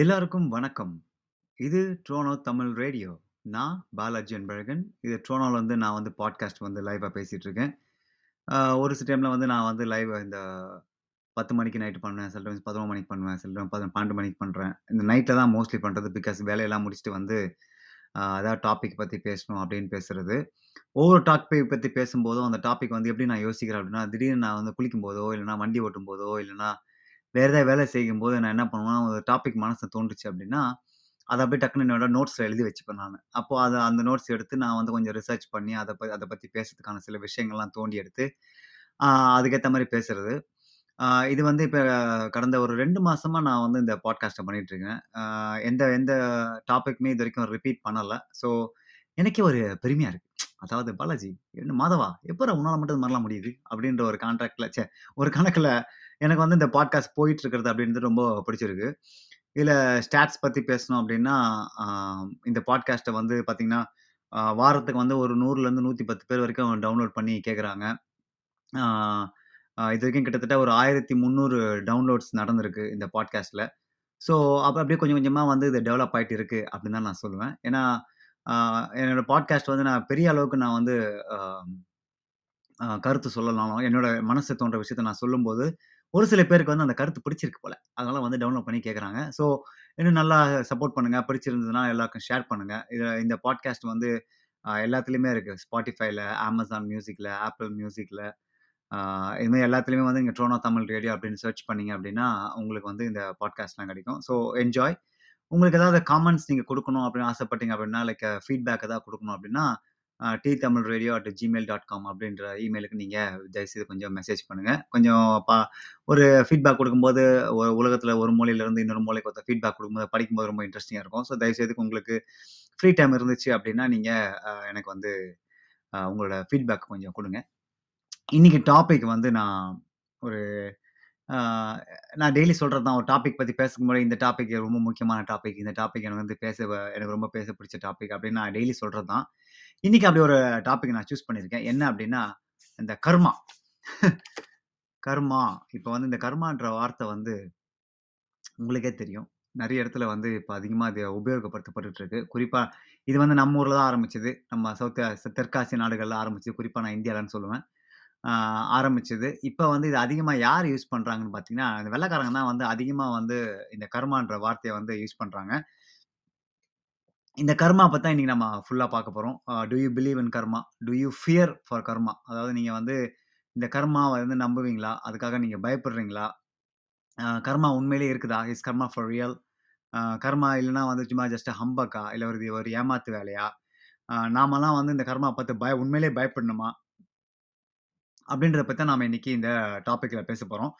எல்லாருக்கும் வணக்கம். இது ட்ரோனோ தமிழ் ரேடியோ. நான் பாலாஜி அன்பழகன். இது ட்ரோனோவில் வந்து நான் வந்து பாட்காஸ்ட் வந்து லைவாக பேசிகிட்ருக்கேன் இருக்கேன். ஒரு சில டைமில் வந்து நான் வந்து லைவ் இந்த 10 மணிக்கு நைட் பண்ணுவேன். சில டைம்ஸ் 11 மணிக்கு பண்ணுவேன். சில டைம் பன்னெண்டு மணிக்கு பண்ணுறேன் இந்த நைட்டில் தான் மோஸ்ட்லி பண்ணுறது பிகாஸ் வேலையெல்லாம் முடிச்சுட்டு வந்து அதாவது டாபிக் பற்றி பேசணும் அப்படின்னு பேசுறது. ஒவ்வொரு டாபிக் பற்றி பேசும்போதும், அந்த டாபிக் வந்து எப்படி நான் யோசிக்கிறேன் அப்படின்னா, திடீர்னு நான் வந்து குளிக்கும்போதோ, இல்லைனா வண்டி ஓட்டும் போதோ இல்லைனா வேறு ஏதாவது வேலை செய்யும்போது நான் என்ன பண்ணுவேன்னா, ஒரு டாபிக் மனசில் தோன்றுச்சு அப்படின்னா, அதை அப்படியே டக்குன்னு என்னோட நோட்ஸில் எழுதி வச்சுப்பேன் நான் அப்போது அதை அந்த நோட்ஸ் எடுத்து நான் வந்து கொஞ்சம் ரிசர்ச் பண்ணி அதை ப அதை பற்றி பேசுறதுக்கான சில விஷயங்கள்லாம் தோண்டி எடுத்து, அதுக்கேற்ற மாதிரி பேசுறது. இது வந்து இப்போ கடந்த ஒரு ரெண்டு மாதமாக நான் வந்து இந்த பாட்காஸ்ட்டை பண்ணிகிட்ருக்கேன் இருக்கேன். எந்த எந்த டாபிக்குமே இதுவரைக்கும் ரிப்பீட் பண்ணலை ஸோ எனக்கே ஒரு பெருமையாக இருக்குது அதாவது பாலாஜி, என்ன மாதவா எப்போ உன்னால் மட்டும் மறலாம் முடியுது? அப்படின்ற ஒரு கான்ட்ராக்டில் சே ஒரு கணக்கில் எனக்கு வந்து இந்த பாட்காஸ்ட் போயிட்டு இருக்கிறது அப்படின்றது ரொம்ப பிடிச்சிருக்கு. இதில் ஸ்டாட்ஸ் பற்றி பேசணும் அப்படின்னா, இந்த பாட்காஸ்ட்டை வந்து பார்த்தீங்கன்னா, வாரத்துக்கு வந்து ஒரு 100லருந்து 110 பேர் வரைக்கும் டவுன்லோட் பண்ணி கேட்குறாங்க இது வரைக்கும் கிட்டத்தட்ட ஒரு 1300 டவுன்லோட்ஸ் நடந்திருக்கு இந்த பாட்காஸ்ட்டில் ஸோ அப்போ அப்படியே கொஞ்சம் கொஞ்சமாக வந்து இது டெவலப் ஆகிட்டு இருக்குது அப்படின்னு தான் நான் சொல்லுவேன். ஏன்னா, என்னோடய பாட்காஸ்ட் வந்து நான் பெரிய அளவுக்கு நான் வந்து கருத்து சொல்லலாம் என்னோட மனசு தோன்ற விஷயத்த நான் சொல்லும்போது, ஒரு சில பேருக்கு வந்து அந்த கருத்து பிடிச்சிருக்கு போல. அதனால வந்து டவுன்லோட் பண்ணி கேட்குறாங்க ஸோ இன்னும் நல்லா சப்போர்ட் பண்ணுங்க. பிடிச்சிருந்ததுன்னா எல்லாருக்கும் ஷேர் பண்ணுங்க. இதில் இந்த பாட்காஸ்ட் வந்து எல்லாத்துலேயுமே இருக்குது ஸ்பாட்டிஃபைல அமேசான் மியூசிக்கில் ஆப்பிள் மியூசிக்கில் இதுமாதிரி எல்லாத்துலேயுமே இது வந்து இங்கே ட்ரோனோ தமிழ் ரேடியோ அப்படின்னு சர்ச் பண்ணீங்க அப்படின்னா, உங்களுக்கு வந்து இந்த பாட்காஸ்ட்லாம் கிடைக்கும். So enjoy. உங்களுக்கு ஏதாவது காமெண்ட்ஸ் நீங்கள் கொடுக்கணும் அப்படின்னு ஆசைப்பட்டீங்க அப்படின்னா, லைக் ஃபீட்பேக் ஏதாவது கொடுக்கணும் அப்படின்னா, T Tamil radio at Gmail dot com அப்படின்ற இமெயிலுக்கு நீங்கள் தயவுசெய்து கொஞ்சம் மெசேஜ் பண்ணுங்கள் கொஞ்சம் பா ஒரு ஃபீட்பேக் கொடுக்கும்போது ஒ உலகத்தில் ஒரு மூலையிலேருந்து இன்னொரு மூலைக்கு ஒருத்த ஃபீட்பேக் கொடுக்கும்போது படிக்கும்போது ரொம்ப இன்ட்ரெஸ்டிங்காக இருக்கும். ஸோ தயவுசெய்து உங்களுக்கு ஃப்ரீ டைம் இருந்துச்சு அப்படின்னா, நீங்கள் எனக்கு வந்து உங்களோட ஃபீட்பேக் கொஞ்சம் கொடுங்க இன்னைக்கு டாபிக் வந்து நான் ஒரு நான் டெய்லி சொல்கிறது தான். ஒரு டாபிக் பற்றி பேசறதுக்கு இந்த டாபிக் ரொம்ப முக்கியமான டாபிக். இந்த டாபிக் எனக்கு வந்து பேச எனக்கு ரொம்ப பேச பிடிச்ச டாபிக் அப்படின்னு நான் டெய்லி சொல்கிறது தான். இன்னைக்கு அப்படி ஒரு டாபிக் நான் சூஸ் பண்ணியிருக்கேன். என்ன அப்படின்னா, இந்த கர்மா. கர்மா. இப்போ வந்து இந்த கர்மான்ற வார்த்தை வந்து உங்களுக்கே தெரியும். நிறைய இடத்துல வந்து இப்போ அதிகமாக இது உபயோகப்படுத்தப்பட்டுட்டு இருக்கு. குறிப்பாக இது வந்து நம்ம ஊரில் தான் ஆரம்பிச்சது. நம்ம சவுத் தெற்காசிய நாடுகளில் ஆரம்பிச்சது. குறிப்பாக நான் இந்தியாவிலன்னு சொல்லுவேன். ஆரம்பிச்சது. இப்போ வந்து இது அதிகமாக யார் யூஸ் பண்ணுறாங்கன்னு பார்த்தீங்கன்னா, இந்த வெள்ளக்காரங்க தான் வந்து அதிகமாக வந்து இந்த கர்மான்ற வார்த்தையை வந்து யூஸ் பண்ணுறாங்க இந்த கர்மா பத்தி தான் இன்னைக்கு நம்ம ஃபுல்லா பார்க்க போறோம். Do you believe in karma? Do you fear for karma? அதாவது நீங்க வந்து இந்த கர்மாவ வந்து நம்புவீங்களா? அதுக்காக நீங்க பயப்படுறீங்களா? அ கர்மா உண்மையிலேயே இருக்குதா? Is karma for real? அ கர்மா இல்லன்னா வந்து சும்மா ஜஸ்ட் ஹம்பக்கா? இல்ல ஒரு ஒரு ஏமாத்து வேலையா? அ நாமலாம் வந்து இந்த கர்மா பார்த்து பய உண்மையிலேயே பயப்படணுமா? அப்படின்றத பத்தி தான் நாம இன்னைக்கு இந்த டாபிக்ல பேச போறோம்.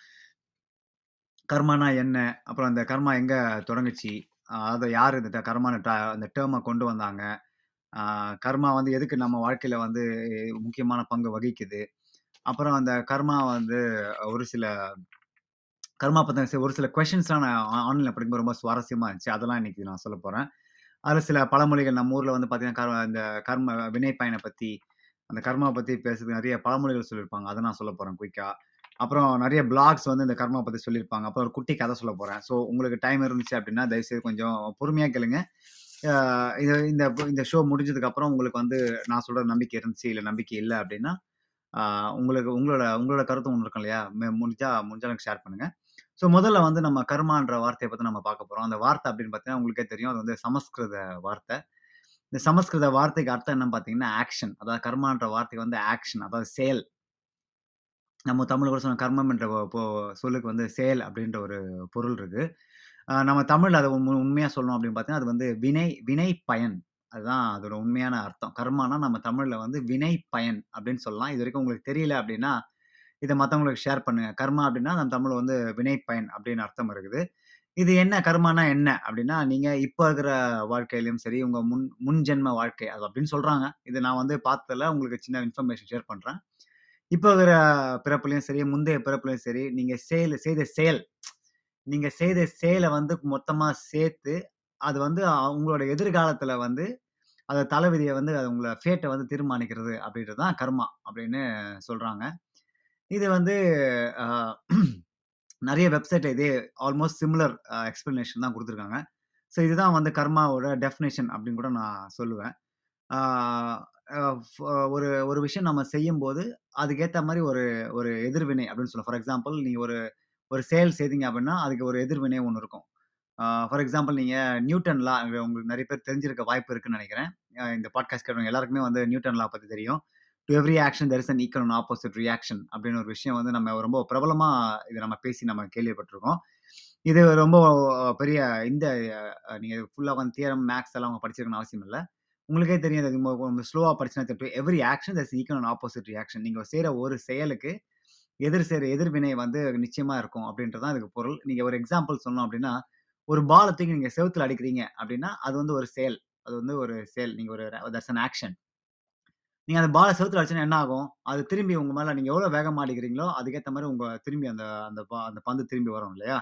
கர்மானா என்ன? அப்புறம் அந்த கர்மா எங்க தொடங்குச்சு? அதாவது யார் இந்த கர்மான ட அந்த டேர்மை கொண்டு வந்தாங்க? கர்மா வந்து எதுக்கு நம்ம வாழ்க்கையில் வந்து முக்கியமான பங்கு வகிக்குது? அப்புறம் அந்த கர்மா வந்து ஒரு சில கர்மா பத்தின ஒரு சில கொஷின்ஸ்லாம் நான் ஆன்லைனில் படிக்கும்போது ரொம்ப சுவாரஸ்யமாக இருந்துச்சு. அதெல்லாம் இன்னைக்கு நான் சொல்லப் போகிறேன் அதில் சில பழமொழிகள் நம்ம ஊரில் வந்து பார்த்திங்கன்னா கர் இந்த கர்ம வினை பயனை பற்றி அந்த கர்மாவை பற்றி பேசுறது நிறைய பழமொழிகள் சொல்லியிருப்பாங்க. அதை நான் சொல்ல போகிறேன் குயிக்கா. அப்புறம் நிறைய ப்ளாக்ஸ் வந்து இந்த கர்மா பற்றி சொல்லியிருப்பாங்க. அப்புறம் ஒரு குட்டி கதை சொல்லப் போகிறேன் ஸோ உங்களுக்கு டைம் இருந்துச்சு அப்படின்னா, தயவுசெய்து கொஞ்சம் பொறுமையாக கேளுங்க. இது இந்த இந்த ஷோ முடிஞ்சதுக்கு அப்புறம் உங்களுக்கு வந்து நான் சொல்கிற நம்பிக்கை இருந்துச்சு, இல்லை நம்பிக்கை இல்லை அப்படின்னா, உங்களுக்கு உங்களோட உங்களோட கருத்து ஒன்று இருக்கும் இல்லையா? முடிஞ்சா முடிஞ்சா எனக்கு ஷேர் பண்ணுங்கள் ஸோ முதல்ல வந்து நம்ம கர்மான்ற வார்த்தையை பற்றி நம்ம பார்க்க போகிறோம் அந்த வார்த்தை அப்படின்னு பார்த்தீங்கன்னா, உங்களுக்கே தெரியும். அது வந்து சமஸ்கிருத வார்த்தை. இந்த சமஸ்கிருத வார்த்தைக்கு அர்த்தம் என்னன்னு பார்த்தீங்கன்னா, ஆக்ஷன். அதாவது கர்மான்ற வார்த்தைக்கு வந்து ஆக்ஷன். அதாவது செயல். நம்ம தமிழ் கூட சொன்ன கர்மம் என்ற சொல்லுக்கு வந்து செயல் அப்படின்ற ஒரு பொருள் இருக்குது நம்ம தமிழ் அதை உண் சொல்லணும் அப்படின்னு பார்த்தீங்கன்னா, அது வந்து வினை வினை பயன். அதுதான் அதோட உண்மையான அர்த்தம். கர்மானா நம்ம தமிழில் வந்து வினை பயன் அப்படின்னு சொல்லலாம். இது வரைக்கும் உங்களுக்கு தெரியல அப்படின்னா, இதை மற்றவங்களுக்கு ஷேர் பண்ணுங்க. கர்மா அப்படின்னா நம்ம தமிழ் வந்து வினை பயன் அப்படின்னு அர்த்தம் இருக்குது. இது என்ன கர்மானா என்ன அப்படின்னா, நீங்கள் இப்போ இருக்கிற வாழ்க்கையிலையும் சரி, உங்கள் முன் முன் ஜென்ம வாழ்க்கை அது அப்படின்னு சொல்கிறாங்க இது நான் வந்து பார்த்ததில் உங்களுக்கு சின்ன இன்ஃபர்மேஷன் ஷேர் பண்ணுறேன் இப்போ இருக்கிற பிறப்புலையும் சரி, முந்தைய பிறப்புலையும் சரி, நீங்கள் செயல் செய்த செயல். நீங்கள் செய்த செயலை வந்து மொத்தமாக சேர்த்து, அது வந்து உங்களோட எதிர்காலத்தில் வந்து அதை தலைவிதிய வந்து அது உங்களை ஃபேட்டை வந்து தீர்மானிக்கிறது அப்படின்றது தான் கர்மா அப்படின்னு சொல்கிறாங்க இது வந்து நிறைய வெப்சைட் இதே ஆல்மோஸ்ட் சிமிலர் எக்ஸ்பிளனேஷன் எக்ஸ்ப்ளனேஷன் தான் கொடுத்துருக்காங்க. ஸோ இதுதான் வந்து கர்மாவோட டெஃபினேஷன் அப்படின்னு கூட நான் சொல்லுவேன். ஒரு ஒரு விஷயம் நம்ம செய்யும்போது, அதுக்கேற்ற மாதிரி ஒரு ஒரு எதிர்வினை அப்படின்னு சொல்லலாம். ஃபார் எக்ஸாம்பிள் நீங்கள் ஒரு ஒரு செயல் செய்தீங்க அப்படின்னா, அதுக்கு ஒரு எதிர்வினை ஒன்று இருக்கும். ஃபார் எக்ஸாம்பிள் நீங்கள் நியூட்டன் லா உங்களுக்கு நிறைய பேர் தெரிஞ்சிருக்க வாய்ப்பு இருக்குன்னு நினைக்கிறேன் இந்த பாட்காஸ்ட் கேட்கிறவங்க எல்லாருக்குமே வந்து நியூட்டன் லா தெரியும். "To every action there is an equal and opposite reaction" அப்படின்னு ஒரு விஷயம் வந்து நம்ம ரொம்ப பிரபலமாக இதை நம்ம பேசி நம்ம கேள்விப்பட்டிருக்கோம் இது ரொம்ப பெரிய இந்த நீங்கள் ஃபுல்லாக வந்து தியரம், மேக்ஸ் எல்லாம் அவங்க படிச்சிருக்கணும்னு அவசியம் இல்லை உங்களுக்கே தெரியும் அது ம கொஞ்சம் படிச்சுனா தெரியும். "To every action that's is and opposite reaction" நீங்கள் செய்கிற ஒரு செயலுக்கு எதிர் செய்கிற எதிர்வினை வந்து நிச்சயமாக இருக்கும் அப்படின்றது தான் இதுக்கு பொருள். நீங்கள் ஒரு எக்ஸாம்பிள் சொன்னோம் அப்படின்னா, ஒரு பாலை தூக்கி நீங்கள் செவுத்துல அடிக்கிறீங்க அப்படின்னா, அது வந்து ஒரு செயல். அது வந்து ஒரு செயல். நீங்கள் ஒரு தட்ஸ் அன் ஆக்ஷன். நீங்கள் அந்த பாலை செவத்தில் அடிச்சுன்னா என்ன ஆகும்? அது திரும்பி உங்கள் மேலே நீங்கள் எவ்வளோ வேகமாக அடிக்கிறீங்களோ, அதுக்கேற்ற மாதிரி உங்கள் திரும்பி அந்த அந்த ப அந்த பந்து திரும்பி வரும் இல்லையா?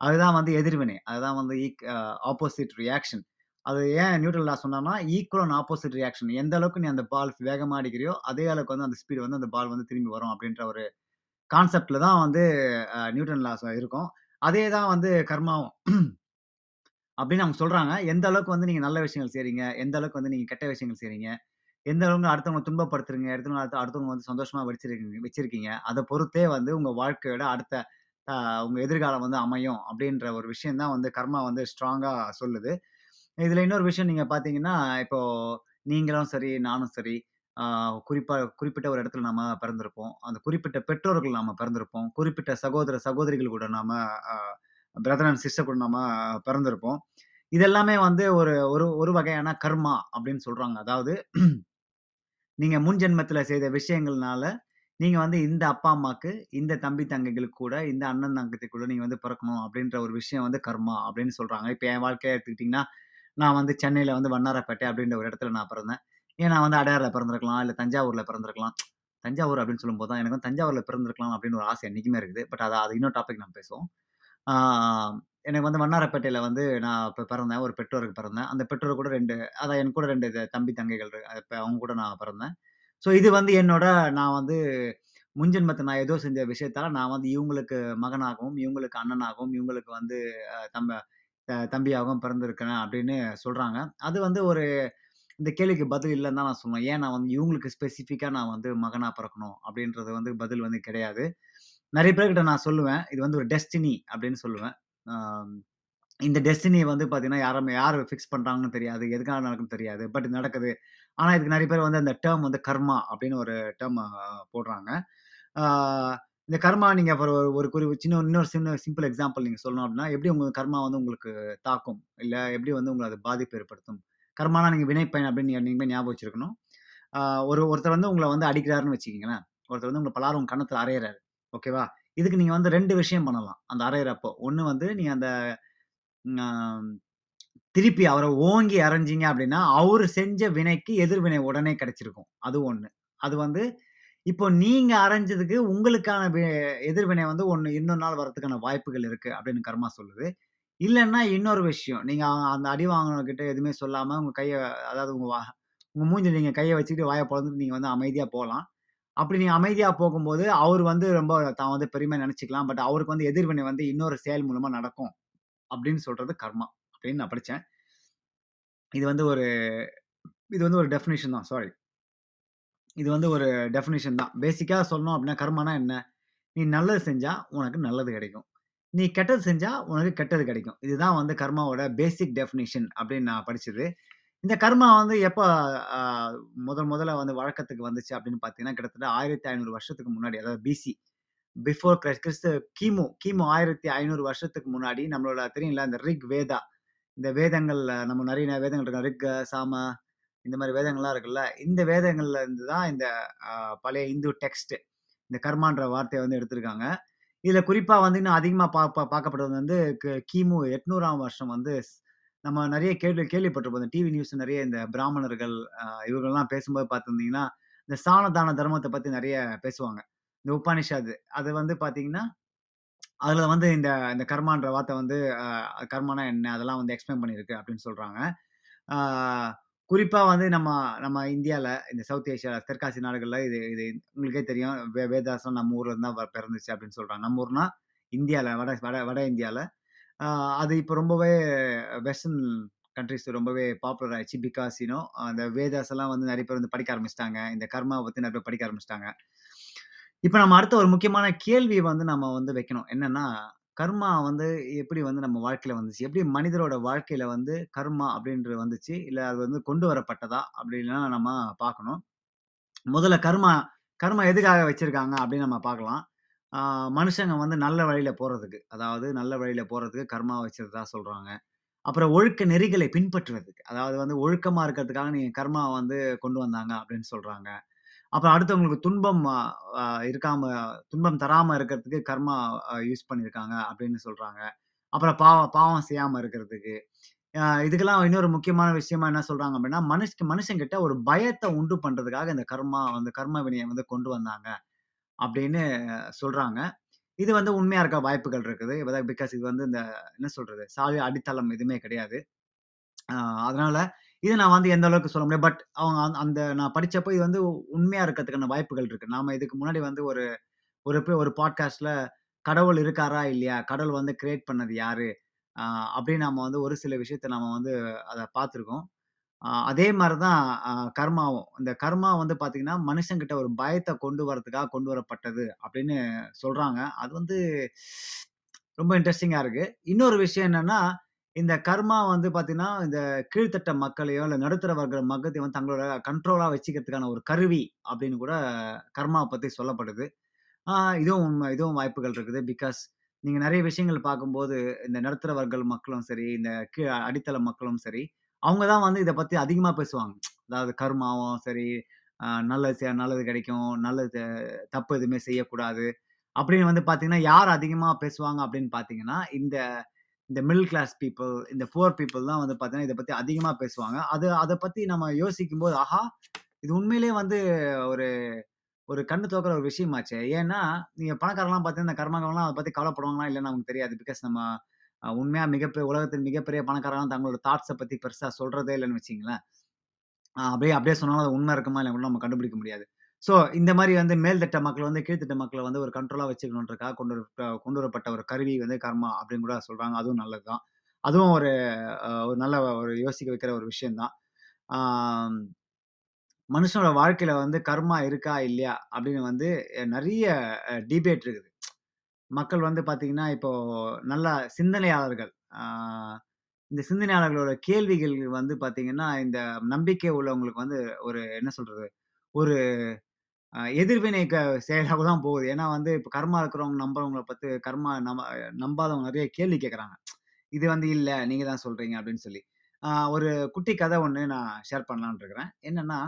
அதுதான் வந்து எதிர்வினை. அதுதான் வந்து ஈக் ஆப்போசிட் ரியாக்ஷன். அது ஏன் நியூட்டன் லா சொன்னார்னா, ஈக்வல் அண்ட் ஆப்போசிட் ரியாக்ஷன். எந்த அளவுக்கு நீ அந்த பால் வேகமாக அடிக்கிறியோ, அதே அளவுக்கு வந்து அந்த ஸ்பீடு வந்து அந்த பால் வந்து திரும்பி வரும் அப்படின்ற ஒரு கான்செப்டில் தான் வந்து நியூட்டன் லாஸ் இருக்கும். அதே தான் வந்து கர்மாவும். அப்படின்னு அவங்க சொல்கிறாங்க எந்த அளவுக்கு வந்து நீங்கள் நல்ல விஷயங்கள் செய்கிறீங்க எந்த அளவுக்கு வந்து நீங்கள் கெட்ட விஷயங்கள் செய்கிறீங்க எந்த அளவுக்கு அடுத்தவங்க துன்பப்படுத்துறீங்க, எடுத்தவங்க அடுத்த அடுத்தவங்க வந்து சந்தோஷமாக வச்சிருக்கீங்க வச்சிருக்கீங்க. அதை பொறுத்தே வந்து உங்கள் வாழ்க்கையோட அடுத்த உங்கள் எதிர்காலம் வந்து அமையும் அப்படின்ற ஒரு விஷயம் தான் வந்து கர்மா வந்து ஸ்ட்ராங்காக சொல்லுது. இதுல இன்னொரு விஷயம் நீங்க பார்த்தீங்கன்னா, இப்போ நீங்களும் சரி, நானும் சரி, ஆ குறிப்பா குறிப்பிட்ட ஒரு இடத்துல நாம பிறந்திருப்போம். அந்த குறிப்பிட்ட பெற்றோர்கள் நாம பிறந்திருப்போம். குறிப்பிட்ட சகோதர, சகோதரிகள் கூட நாம அ பிரதர் அண்ட் சிஸ்டர் கூட நாம பிறந்திருப்போம். இதெல்லாமே வந்து ஒரு ஒரு ஒரு வகையான கர்மா அப்படின்னு சொல்றாங்க. அதாவது நீங்க முன் ஜென்மத்தில செய்த விஷயங்கள்னால, நீங்க வந்து இந்த அப்பா, அம்மாக்கு, இந்த தம்பி, தங்கைகளுக்கு கூட, இந்த அண்ணன், தங்கச்சிக்கு கூட நீங்க வந்து பிறக்கணும் அப்படின்ற ஒரு விஷயம் வந்து கர்மா அப்படின்னு சொல்றாங்க. இப்ப என் வாழ்க்கைய எடுத்துக்கிட்டீங்கன்னா, நான் வந்து சென்னையில் வந்து வண்ணாரப்பேட்டை அப்படின்ற ஒரு இடத்துல நான் பிறந்தேன். ஏன் நான் வந்து அடையார்ல பிறந்திருக்கலாம், இல்லை தஞ்சாவூரில் பிறந்திருக்கலாம். தஞ்சாவூர் அப்படின்னு சொல்லும்போது தான் எனக்கு வந்து தஞ்சாவூரில் பிறந்திருக்கலாம் அப்படின்னு ஒரு ஆசை என்றைக்குமே இருக்குது. பட் அதை அது இன்னொரு டாபிக் நம்ம பேசுவோம். எனக்கு வந்து வண்ணாரப்பேட்டையில் வந்து நான் இப்போ பிறந்தேன். ஒரு பெற்றோருக்கு பிறந்தேன். அந்த பெற்றோர் கூட ரெண்டு அதான் என் கூட ரெண்டு தம்பி, தங்கைகள் இப்போ அவங்க கூட நான் பிறந்தேன். ஸோ இது வந்து என்னோட நான் வந்து முன்ஜென்மத்தை நான் ஏதோ செஞ்ச விஷயத்தால் நான் வந்து இவங்களுக்கு மகனாகவும், இவங்களுக்கு அண்ணனாகவும், இவங்களுக்கு வந்து தம்ப தம்பியாகவும் பிறந்திருக்கிறேன் அப்படின்னு சொல்கிறாங்க அது வந்து ஒரு இந்த கேள்விக்கு பதில் இல்லைன்னு தான் நான் சொல்லுவேன். ஏன் நான் வந்து இவங்களுக்கு ஸ்பெசிஃபிக்காக நான் வந்து மகனாக பிறக்கணும் அப்படின்றது வந்து பதில் வந்து கிடையாது. நிறைய பேர்கிட்ட நான் சொல்லுவேன். இது வந்து ஒரு டெஸ்டினி அப்படின்னு சொல்லுவேன். இந்த டெஸ்டினியை வந்து பார்த்தீங்கன்னா, யாரும் யார் ஃபிக்ஸ் பண்ணுறாங்கன்னு தெரியாது. எதுக்காக நடக்கும்னு தெரியாது. பட் நடக்குது. ஆனால் இதுக்கு நிறைய பேர் வந்து அந்த டேர்ம் வந்து கர்மா அப்படின்னு ஒரு டேர்ம் போடுறாங்க. இந்த கர்மா நீங்க ஒரு ஒரு குறி சின்ன இன்னொரு சின்ன சிம்பிள் எக்ஸாம்பிள் நீங்க சொல்லணும் அப்படின்னா, எப்படி உங்க கர்மா வந்து உங்களுக்கு தாக்கும்? இல்ல எப்படி வந்து உங்களை அது பாதிப்பு ஏற்படுத்தும்? கர்மானா நீங்க வினைப்பயன் அப்படின்னு நீங்க ஞாபகம் வச்சிருக்கணும். ஒரு ஒருத்தர் வந்து உங்களை வந்து அடிக்கிறாருன்னு வச்சுக்கங்களேன். ஒருத்தர் வந்து உங்களை பலாரும் உங்க கன்னத்துல அறையிறாரு. ஓகேவா? இதுக்கு நீங்க வந்து ரெண்டு விஷயம் பண்ணலாம். அந்த அறையிறப்போ. ஒன்று வந்து நீங்கள் அந்த திருப்பி அவரை ஓங்கி அரைஞ்சிங்க அப்படின்னா, அவர் செஞ்ச வினைக்கு எதிர்வினை உடனே கிடைச்சிருக்கும். அது ஒன்று அது வந்து இப்போ நீங்க அரைஞ்சதுக்கு உங்களுக்கான வே எதிர்வினை வந்து ஒண்ணு இன்னொரு நாள் வரதுக்கான வாய்ப்புகள் இருக்கு அப்படின்னு கர்மா சொல்லுது. இல்லன்னா இன்னொரு விஷயம். நீங்க அ அந்த அடி வாங்குனவர்கிட்ட எதுவுமே சொல்லாம உங்க கைய அதாவது உங்க வா உங்க மூஞ்சில நீங்க கைய வச்சுக்கிட்டு வாய பொளந்துட்டு நீங்க வந்து அமைதியா போலாம். அப்படி நீங்க அமைதியா போகும்போது, அவரு வந்து ரொம்ப தான் வந்து பெருமையா நெனச்சுக்கலாம். பட் அவருக்கு வந்து எதிர்வினை வந்து இன்னொரு செயல் மூலமா நடக்கும். அப்படின்னு சொல்றது கர்மா. அப்படின்னு நான் படிச்சேன். இது வந்து ஒரு இது வந்து ஒரு டெஃபினிஷன் தான். சாரி. இது வந்து ஒரு டெஃபினிஷன் தான். பேசிக்காக சொல்லணும் அப்படின்னா கர்மானா என்ன? நீ நல்லது செஞ்சால் உனக்கு நல்லது கிடைக்கும். நீ கெட்டது செஞ்சால் உனக்கு கெட்டது கிடைக்கும். இதுதான் வந்து கர்மாவோட பேசிக் டெஃபினிஷன் அப்படின்னு நான் படிச்சது. இந்த கர்மா வந்து எப்போ முதல் முதல்ல வந்து வழக்கத்துக்கு வந்துச்சு அப்படின்னு பார்த்தீங்கன்னா, கிட்டத்தட்ட 1500 வருஷத்துக்கு முன்னாடி அதாவது பிசி பிஃபோர் கிரைஸ்ட் கிறிஸ்து கிமு கிமு 1500 வருஷத்துக்கு முன்னாடி நம்மளோட தெரியும்ல இந்த ரிக் வேதா இந்த வேதங்கள்ல நம்ம நிறைய வேதங்கள் இருக்கு. ரிக், சாம இந்த மாதிரி வேதங்கள்லாம் இருக்குல்ல. இந்த வேதங்கள்ல இருந்து தான் இந்த பழைய இந்து டெக்ஸ்ட் இந்த கர்மான்ற வார்த்தையை வந்து எடுத்திருக்காங்க. இதில் குறிப்பாக வந்து இன்னும் அதிகமாக பா பா பார்க்கப்படுவது வந்து கிமு 800ஆம் வருஷம் வந்து நம்ம நிறைய கேள்வி கேள்விப்பட்டிருப்போம். இந்த டிவி நியூஸ் நிறைய இந்த பிராமணர்கள் இவர்கள்லாம் பேசும்போது பார்த்துருந்தீங்கன்னா இந்த சாண தான பற்றி நிறைய பேசுவாங்க. இந்த உபானிஷாது அது வந்து பார்த்தீங்கன்னா, அதில் வந்து இந்த இந்த கர்மான்ற வார்த்தை வந்து கர்மானா என்ன? அதெல்லாம் வந்து எக்ஸ்பிளைன் பண்ணியிருக்கு அப்படின்னு சொல்கிறாங்க குறிப்பாக வந்து நம்ம நம்ம இந்தியாவில் இந்த சவுத் ஏஷியாவில் தெற்காசிய நாடுகளில் இது இது உங்களுக்கே தெரியும். வே வேதாசம் நம்ம ஊரில் தான் வ பிறந்துச்சு அப்படின்னு சொல்கிறாங்க நம்ம ஊர்னா இந்தியாவில் வட வட வட இந்தியாவில் அது இப்போ ரொம்பவே வெஸ்டர்ன் கண்ட்ரிஸ் ரொம்பவே பாப்புலர் ஆயிடுச்சு. பிகாஸ் யூ அந்த வேதாஸ் எல்லாம் வந்து நிறைய பேர் வந்து படிக்க ஆரம்பிச்சிட்டாங்க இந்த கர்மாவை பற்றி நிறைய பேர் படிக்க ஆரம்பிச்சிட்டாங்க இப்போ நம்ம அடுத்த ஒரு முக்கியமான கேள்வி வந்து நம்ம வந்து வைக்கணும். என்னன்னா, கர்மா வந்து எப்படி வந்து நம்ம வாழ்க்கையில வந்துச்சு? எப்படி மனிதரோட வாழ்க்கையில வந்து கர்மா அப்படின்றது வந்துச்சு? இல்ல அது வந்து கொண்டு வரப்பட்டதா? அப்படின்லாம் நம்ம பார்க்கணும். முதல்ல கர்மா கர்மா எதுக்காக வச்சிருக்காங்க அப்படின்னு நம்ம பார்க்கலாம். ஆ மனுஷங்க வந்து நல்ல வழியில போறதுக்கு. அதாவது நல்ல வழியில போறதுக்கு கர்மா வச்சிருக்கிறதா சொல்றாங்க. அப்புறம் ஒழுக்க நெறிகளை பின்பற்றுவதுக்கு. அதாவது வந்து ஒழுக்கமா இருக்கிறதுக்காக நீங்க கர்மா வந்து கொண்டு வந்தாங்க அப்படின்னு சொல்றாங்க. அப்புறம் அடுத்தவங்களுக்கு துன்பம் அ அ இருக்காம துன்பம் தராம இருக்கிறதுக்கு கர்மா அ யூஸ் பண்ணியிருக்காங்க அப்படின்னு சொல்றாங்க. அப்புறம் பாவம் பாவம் செய்யாம இருக்கிறதுக்கு. அ இதுக்கெல்லாம் இன்னொரு முக்கியமான விஷயமா என்ன சொல்றாங்க அப்படின்னா, மனுஷ் மனுஷங்கிட்ட ஒரு பயத்த உண்டு பண்றதுக்காக இந்த கர்மா வந்து கர்ம வினைய வந்து கொண்டு வந்தாங்க அப்படின்னு சொல்றாங்க. இது வந்து உண்மையா இருக்க வாய்ப்புகள் இருக்குது. பிகாஸ் இது வந்து இந்த என்ன சொல்றது? சாவி அடித்தளம் எதுவுமே கிடையாது. அ அதனால இது நான் வந்து எந்த அளவுக்கு சொல்ல முடியாது. பட் அவங்க அந்த நான் படிச்சப்போ இது வந்து உண்மையாக இருக்கிறதுக்கான வாய்ப்புகள் இருக்குது நாம் இதுக்கு முன்னாடி வந்து ஒரு ஒரு ஒரு பாட்காஸ்ட்ல கடவுள் இருக்காரா? இல்லையா? கடவுள் வந்து கிரியேட் பண்ணது யாரு? அப்படின்னு நம்ம வந்து ஒரு சில விஷயத்த நம்ம வந்து அதை பார்த்துருக்கோம். அதே மாதிரி தான் கர்மாவும். இந்த கர்மா வந்து பார்த்தீங்கன்னா, மனுஷங்கிட்ட ஒரு பயத்தை கொண்டு வரதுக்காக கொண்டு வரப்பட்டது அப்படின்னு சொல்கிறாங்க அது வந்து ரொம்ப இன்ட்ரெஸ்டிங்காக இருக்குது இன்னொரு விஷயம் என்னென்னா இந்த கர்மா வந்து பார்த்தீங்கன்னா, இந்த கீழ்த்தட்ட மக்களையோ, இல்ல நடுத்தர வர்க்க மக்கத்தையும் வந்து தங்களோட கண்ட்ரோலா வச்சுக்கிறதுக்கான ஒரு கருவி அப்படின்னு கூட கர்மாவ பத்தி சொல்லப்படுது. ஆ இதுவும் உண்ம. இதுவும் வாய்ப்புகள் இருக்குது. பிகாஸ் நீங்க நெறைய விஷயங்கள் பார்க்கும்போது, இந்த நடுத்தர வர்க்க மக்களும் சரி, இந்த கீழ அடித்தள மக்களும் சரி, அவங்க தான் வந்து இத பத்தி அதிகமா பேசுவாங்க. அதாவது கர்மாவும் சரி, அ நல்லது செ நல்லது கிடைக்கும். நல்லது தப்பு எதுவுமே செய்யக்கூடாது. அப்படின்னு வந்து பார்த்தீங்கன்னா, யார் அதிகமா பேசுவாங்க அப்படின்னு பார்த்தீங்கன்னா, இந்த இந்த மிடில் கிளாஸ் பீப்புள் இந்த புவர் பீப்புள் தான் வந்து பார்த்தீங்கன்னா, இதை பற்றி அதிகமாக பேசுவாங்க. அது அதை பற்றி நம்ம யோசிக்கும்போது, ஆஹா! இது உண்மையிலேயே வந்து ஒரு ஒரு கண்ணு தோக்கிற ஒரு விஷயமாச்சு ஏன்னா, நீங்கள் பணக்காரங்களாம் பார்த்தீங்கன்னா, இந்த கர்மாக்கள்லாம் அதை பற்றி கவலைப்படுவாங்களா இல்லை நமக்கு தெரியாது. பிகாஸ் நம்ம உண்மையாக மிகப்பெரிய உலகத்தின் மிகப்பெரிய பணக்காரங்கலாம் தங்களோட தாட்ஸை பற்றி பெருசாக சொல்கிறதே இல்லைன்னு வச்சிங்களேன் அப்படியே அப்படியே சொன்னாலும் அது உண்மை இருக்குமா இல்லை கூட நம்ம கண்டுபிடிக்க முடியாது. ஸோ இந்த மாதிரி வந்து மேல்தட்ட மக்கள் வந்து கீழ்த்தட்ட மக்களை வந்து ஒரு கண்ட்ரோலாக வச்சுக்கணுன்றதுக்காக கொண்டு வர கொண்டு வரப்பட்ட ஒரு கருவி வந்து கர்மா அப்படின்னு கூட சொல்கிறாங்க அதுவும் நல்லது தான். அதுவும் ஒரு ஒரு நல்ல ஒரு யோசிக்க வைக்கிற ஒரு விஷயந்தான் மனுஷனோட வாழ்க்கையில வந்து கர்மா இருக்கா? இல்லையா? அப்படின்னு வந்து நிறைய டிபேட் இருக்குது. மக்கள் வந்து பார்த்தீங்கன்னா, இப்போ நல்ல சிந்தனையாளர்கள். இந்த சிந்தனையாளர்களோட கேள்விகள் வந்து பார்த்தீங்கன்னா, இந்த நம்பிக்கை உள்ளவங்களுக்கு வந்து ஒரு என்ன சொல்றது? ஒரு எதிர்வினை க செயலாக தான் போகுது. ஏன்னா வந்து இப்போ கர்மா இருக்கிறவங்க நம்புறவங்கள பற்றி கர்மா நம்ப நம்பாதவங்க நிறைய கேள்வி கேட்குறாங்க இது வந்து இல்லை நீங்க தான் சொல்றீங்க அப்படின்னு சொல்லி. ஒரு குட்டி கதை ஒன்று நான் ஷேர் பண்ணலான் இருக்கிறேன். என்னன்னா,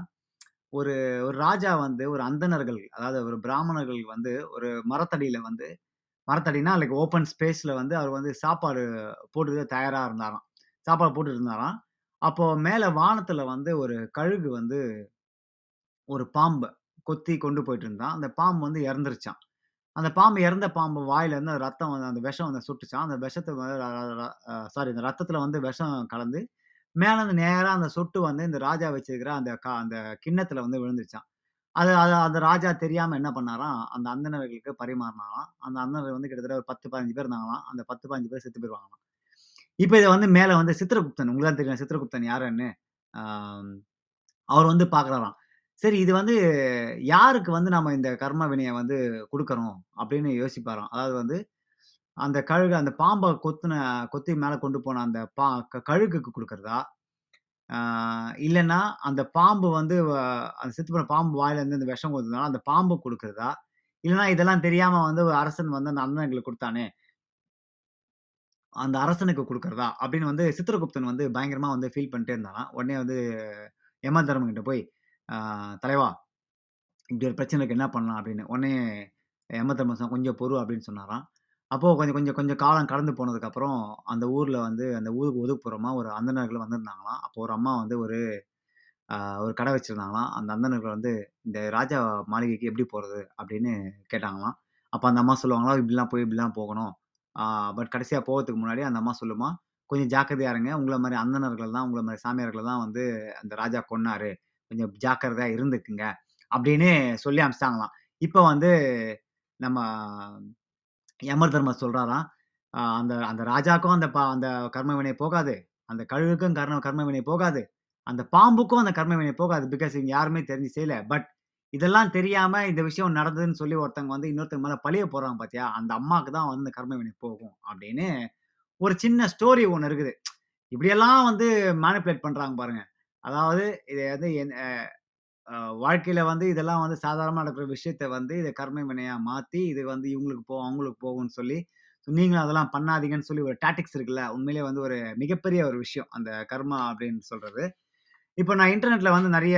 ஒரு ஒரு ராஜா வந்து ஒரு அந்தணர்கள், அதாவது ஒரு பிராமணர்கள் வந்து ஒரு மரத்தடியில வந்து மரத்தடின்னா லைக் ஓப்பன் ஸ்பேஸ்ல வந்து அவர் வந்து சாப்பாடு போட்டு தயாரா இருந்தாராம். சாப்பாடு போட்டு இருந்தாராம். அப்போ மேலே வானத்துல வந்து ஒரு கழுகு வந்து ஒரு பாம்பு கொத்தி கொண்டு போயிட்டு இருந்தான். அந்த பாம்பு வந்து இறந்துருச்சான் அந்த பாம்பு இறந்த பாம்பு வாயிலேருந்து ரத்தம் வந்து அந்த விஷம் வந்து சுட்டுச்சான் அந்த விஷத்தை வந்து சாரி அந்த ரத்தத்தில் வந்து விஷம் கலந்து, மேலேருந்து நேராக அந்த சொட்டு வந்து இந்த ராஜா வச்சிருக்கிற அந்த க அந்த கிண்ணத்தில் வந்து விழுந்துருச்சான் அது அது அந்த ராஜா தெரியாமல் என்ன பண்ணாராம், அந்த அந்தனர்களுக்கு பரிமாறினாராம். அந்த அந்தனர் வந்து கிட்டத்தட்ட ஒரு 10, 15 பேர் இருந்தாங்களாம். அந்த 10, 15 பேர் செத்து போயிருவாங்களாம். இப்போ இதை வந்து மேலே வந்து சித்திரகுப்தன் உங்களுக்கு தான் தெரியும் சித்திரகுப்தன் யாருன்னு. அவர் வந்து பார்க்குறாராம். சரி இது வந்து யாருக்கு வந்து நம்ம இந்த கர்ம வினையை வந்து கொடுக்குறோம் அப்படின்னு யோசிப்பாராம். அதாவது வந்து அந்த கழுகு அந்த பாம்பை கொத்துன கொத்தி மேலே கொண்டு போன அந்த பா க கழுகுக்கு கொடுக்குறதா? இல்லைன்னா அந்த பாம்பு வந்து வ அந்த செத்து போன பாம்பு வாயிலேருந்து அந்த விஷம் கொடுத்ததுனால அந்த பாம்பு கொடுக்குறதா? இல்லைன்னா இதெல்லாம் தெரியாமல் வந்து அரசன் வந்து அந்த அண்ணன்களுக்கு கொடுத்தானே? அந்த அரசனுக்கு கொடுக்குறதா? அப்படின்னு வந்து சித்திரகுப்தன் வந்து பயங்கரமாக வந்து ஃபீல் பண்ணிட்டே இருந்தானா உடனே வந்து யமதர்மன் தர்மங்கிட்ட போய், தலைவா இப்படி ஒரு பிரச்சனைக்கு என்ன பண்ணலாம் அப்படின்னு. உடனே யமதர்மன் சொன்னா கொஞ்சம் பொறு அப்படின்னு சொன்னாராம். அப்போது கொஞ்சம் கொஞ்சம் கொஞ்சம் காலம் கடந்து போனதுக்கப்புறம், அந்த ஊரில் வந்து அந்த ஊருக்கு ஒதுக்குப்புறமா ஒரு அந்தனர்கள் வந்திருந்தாங்களாம். அப்போ ஒரு அம்மா வந்து ஒரு ஒரு கடை வச்சுருந்தாங்களாம் அந்த அந்தணர்கள் வந்து, "இந்த ராஜா மாளிகைக்கு எப்படி போகிறது அப்படின்னு கேட்டாங்களாம். அப்போ அந்த அம்மா சொல்லுவாங்களாம், "இப்படிலாம் போய் இப்படிலாம் போகணும்." பட் கடைசியாக போகிறதுக்கு முன்னாடி அந்த அம்மா சொல்லுமா "கொஞ்சம் ஜாக்கிரதையாருங்க இருங்க. மாதிரி மாரி அந்தணர்கள் தான், உங்களை மாதிரி சாமியார்கள தான் வந்து அந்த ராஜா கொன்னாரு. கொஞ்சம் ஜாக்கிரதையா இருந்துக்குங்க." அப்படின்னு சொல்லி அனுப்பிச்சுட்டாங்களாம். இப்போ வந்து நம்ம யமதர்மர் சொல்றாராம், சொல்கிறாராம் அந்த அந்த ராஜாக்கும் அந்த பா அந்த கர்ம வினை போகாது. அந்த கழுகுக்கும் கர்ண கர்ம வினை போகாது. அந்த பாம்புக்கும் அந்த கர்ம வினை போகாது. பிகாஸ் இவங்க யாருமே தெரிஞ்சு செய்யல. பட் இதெல்லாம் தெரியாம இந்த விஷயம் நடந்ததுன்னு சொல்லி ஒருத்தவங்க வந்து இன்னொருத்தவங்க மேலே பழிய போகிறாங்க பாத்தியா? அந்த அம்மாவுக்கு தான் வந்து கர்மவினை கர்ம வினை போகும். அப்படின்னு ஒரு சின்ன ஸ்டோரி ஒன்று இருக்குது. இப்படியெல்லாம் வந்து மேனிப்புலேட் பண்றாங்க பாருங்க. அதாவது இதை வந்து என் வாழ்க்கையில் வாழ்க்கையில வந்து இதெல்லாம் வந்து சாதாரணமாக நடக்கிற விஷயத்த வந்து இதை கர்மை வினையாக மாற்றி இது வந்து இவங்களுக்கு போகும், அவங்களுக்கு போகும்னு சொல்லி, நீங்களும் அதெல்லாம் பண்ணாதீங்கன்னு சொல்லி ஒரு டாக்டிக்ஸ் இருக்குல்ல. உண்மையிலே வந்து ஒரு மிகப்பெரிய ஒரு விஷயம். அந்த கர்மா அப்படின்னு சொல்கிறது இப்போ நான் இன்டர்நெட்டில் வந்து நிறைய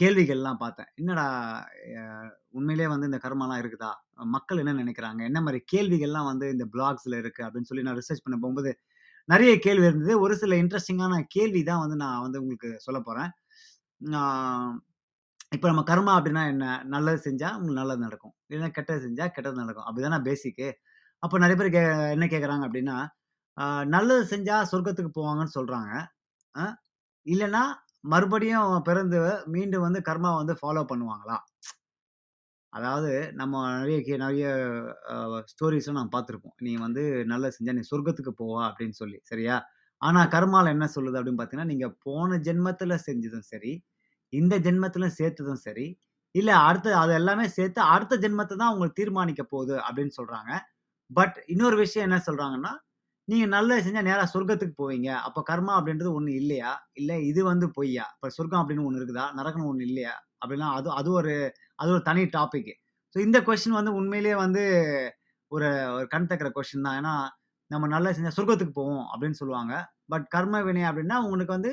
கேள்விகள்லாம் பார்த்தேன். என்னடா உண்மையிலே வந்து இந்த கர்மாலாம் இருக்குதா? மக்கள் என்ன நினைக்கிறாங்க என்ன மாதிரி கேள்விகள்லாம் வந்து இந்த பிளாக்ஸில் இருக்குது அப்படின்னு சொல்லி நான் ரிசர்ச் பண்ண போகும்போது, நிறைய கேள்வி இருந்தது. ஒரு சில இன்ட்ரெஸ்டிங்கான கேள்வி தான் வந்து நான் வந்து உங்களுக்கு சொல்ல போகிறேன் இப்போ நம்ம கர்மா அப்படின்னா என்ன? நல்லது செஞ்சால் உங்களுக்கு நல்லது நடக்கும். இல்லைன்னா கெட்டது செஞ்சால் கெட்டது நடக்கும். அப்படிதானே பேசிக்கு. அப்போ நிறைய பேர் கே என்ன கேட்குறாங்க அப்படின்னா, நல்லது செஞ்சால் சொர்க்கத்துக்கு போவாங்கன்னு சொல்கிறாங்க இல்லைன்னா மறுபடியும் பிறந்து மீண்டும் வந்து கர்மா வந்து ஃபாலோ பண்ணுவாங்களா? அதாவது நம்ம நிறைய கே நெறைய நாங்கள் ஸ்டோரீஸ்லாம் நம்ம "நீ வந்து நல்லா செஞ்சா நீ சொர்க்கத்துக்கு போவா அப்படின்னு சொல்லி. சரியா? ஆனா கர்மால என்ன சொல்லுது அப்படின்னு பார்த்தீங்கன்னா, நீங்க போன ஜென்மத்தில் செஞ்சதும் சரி, இந்த ஜென்மத்தில் சேர்த்ததும் சரி, இல்ல அடுத்த அது எல்லாமே சேர்த்து அடுத்த ஜென்மத்தை தான் உங்களுக்கு தீர்மானிக்க போகுது அப்படின்னு சொல்றாங்க. பட் இன்னொரு விஷயம் என்ன சொல்றாங்கன்னா, நீங்க நல்லா செஞ்சா நேரா சொர்க்கத்துக்கு போவீங்க. அப்ப கர்மா அப்படின்றது ஒண்ணு இல்லையா? இல்ல இது வந்து பொய்யா? இப்ப சொர்க்கம் அப்படின்னு ஒண்ணு இருக்குதா? நரகம்னு ஒண்ணு இல்லையா? அப்படின்னா அது அது ஒரு அது ஒரு தனி டாபிக். ஸோ இந்த கொஸ்டின் வந்து உண்மையிலேயே வந்து ஒரு ஒரு கண் தக்கிற கொஷின் தான். ஏன்னா, நம்ம நல்லா செஞ்சால் சொர்க்கத்துக்கு போவோம் அப்படின்னு சொல்லுவாங்க. பட் கர்ம வினை அப்படின்னா உங்களுக்கு வந்து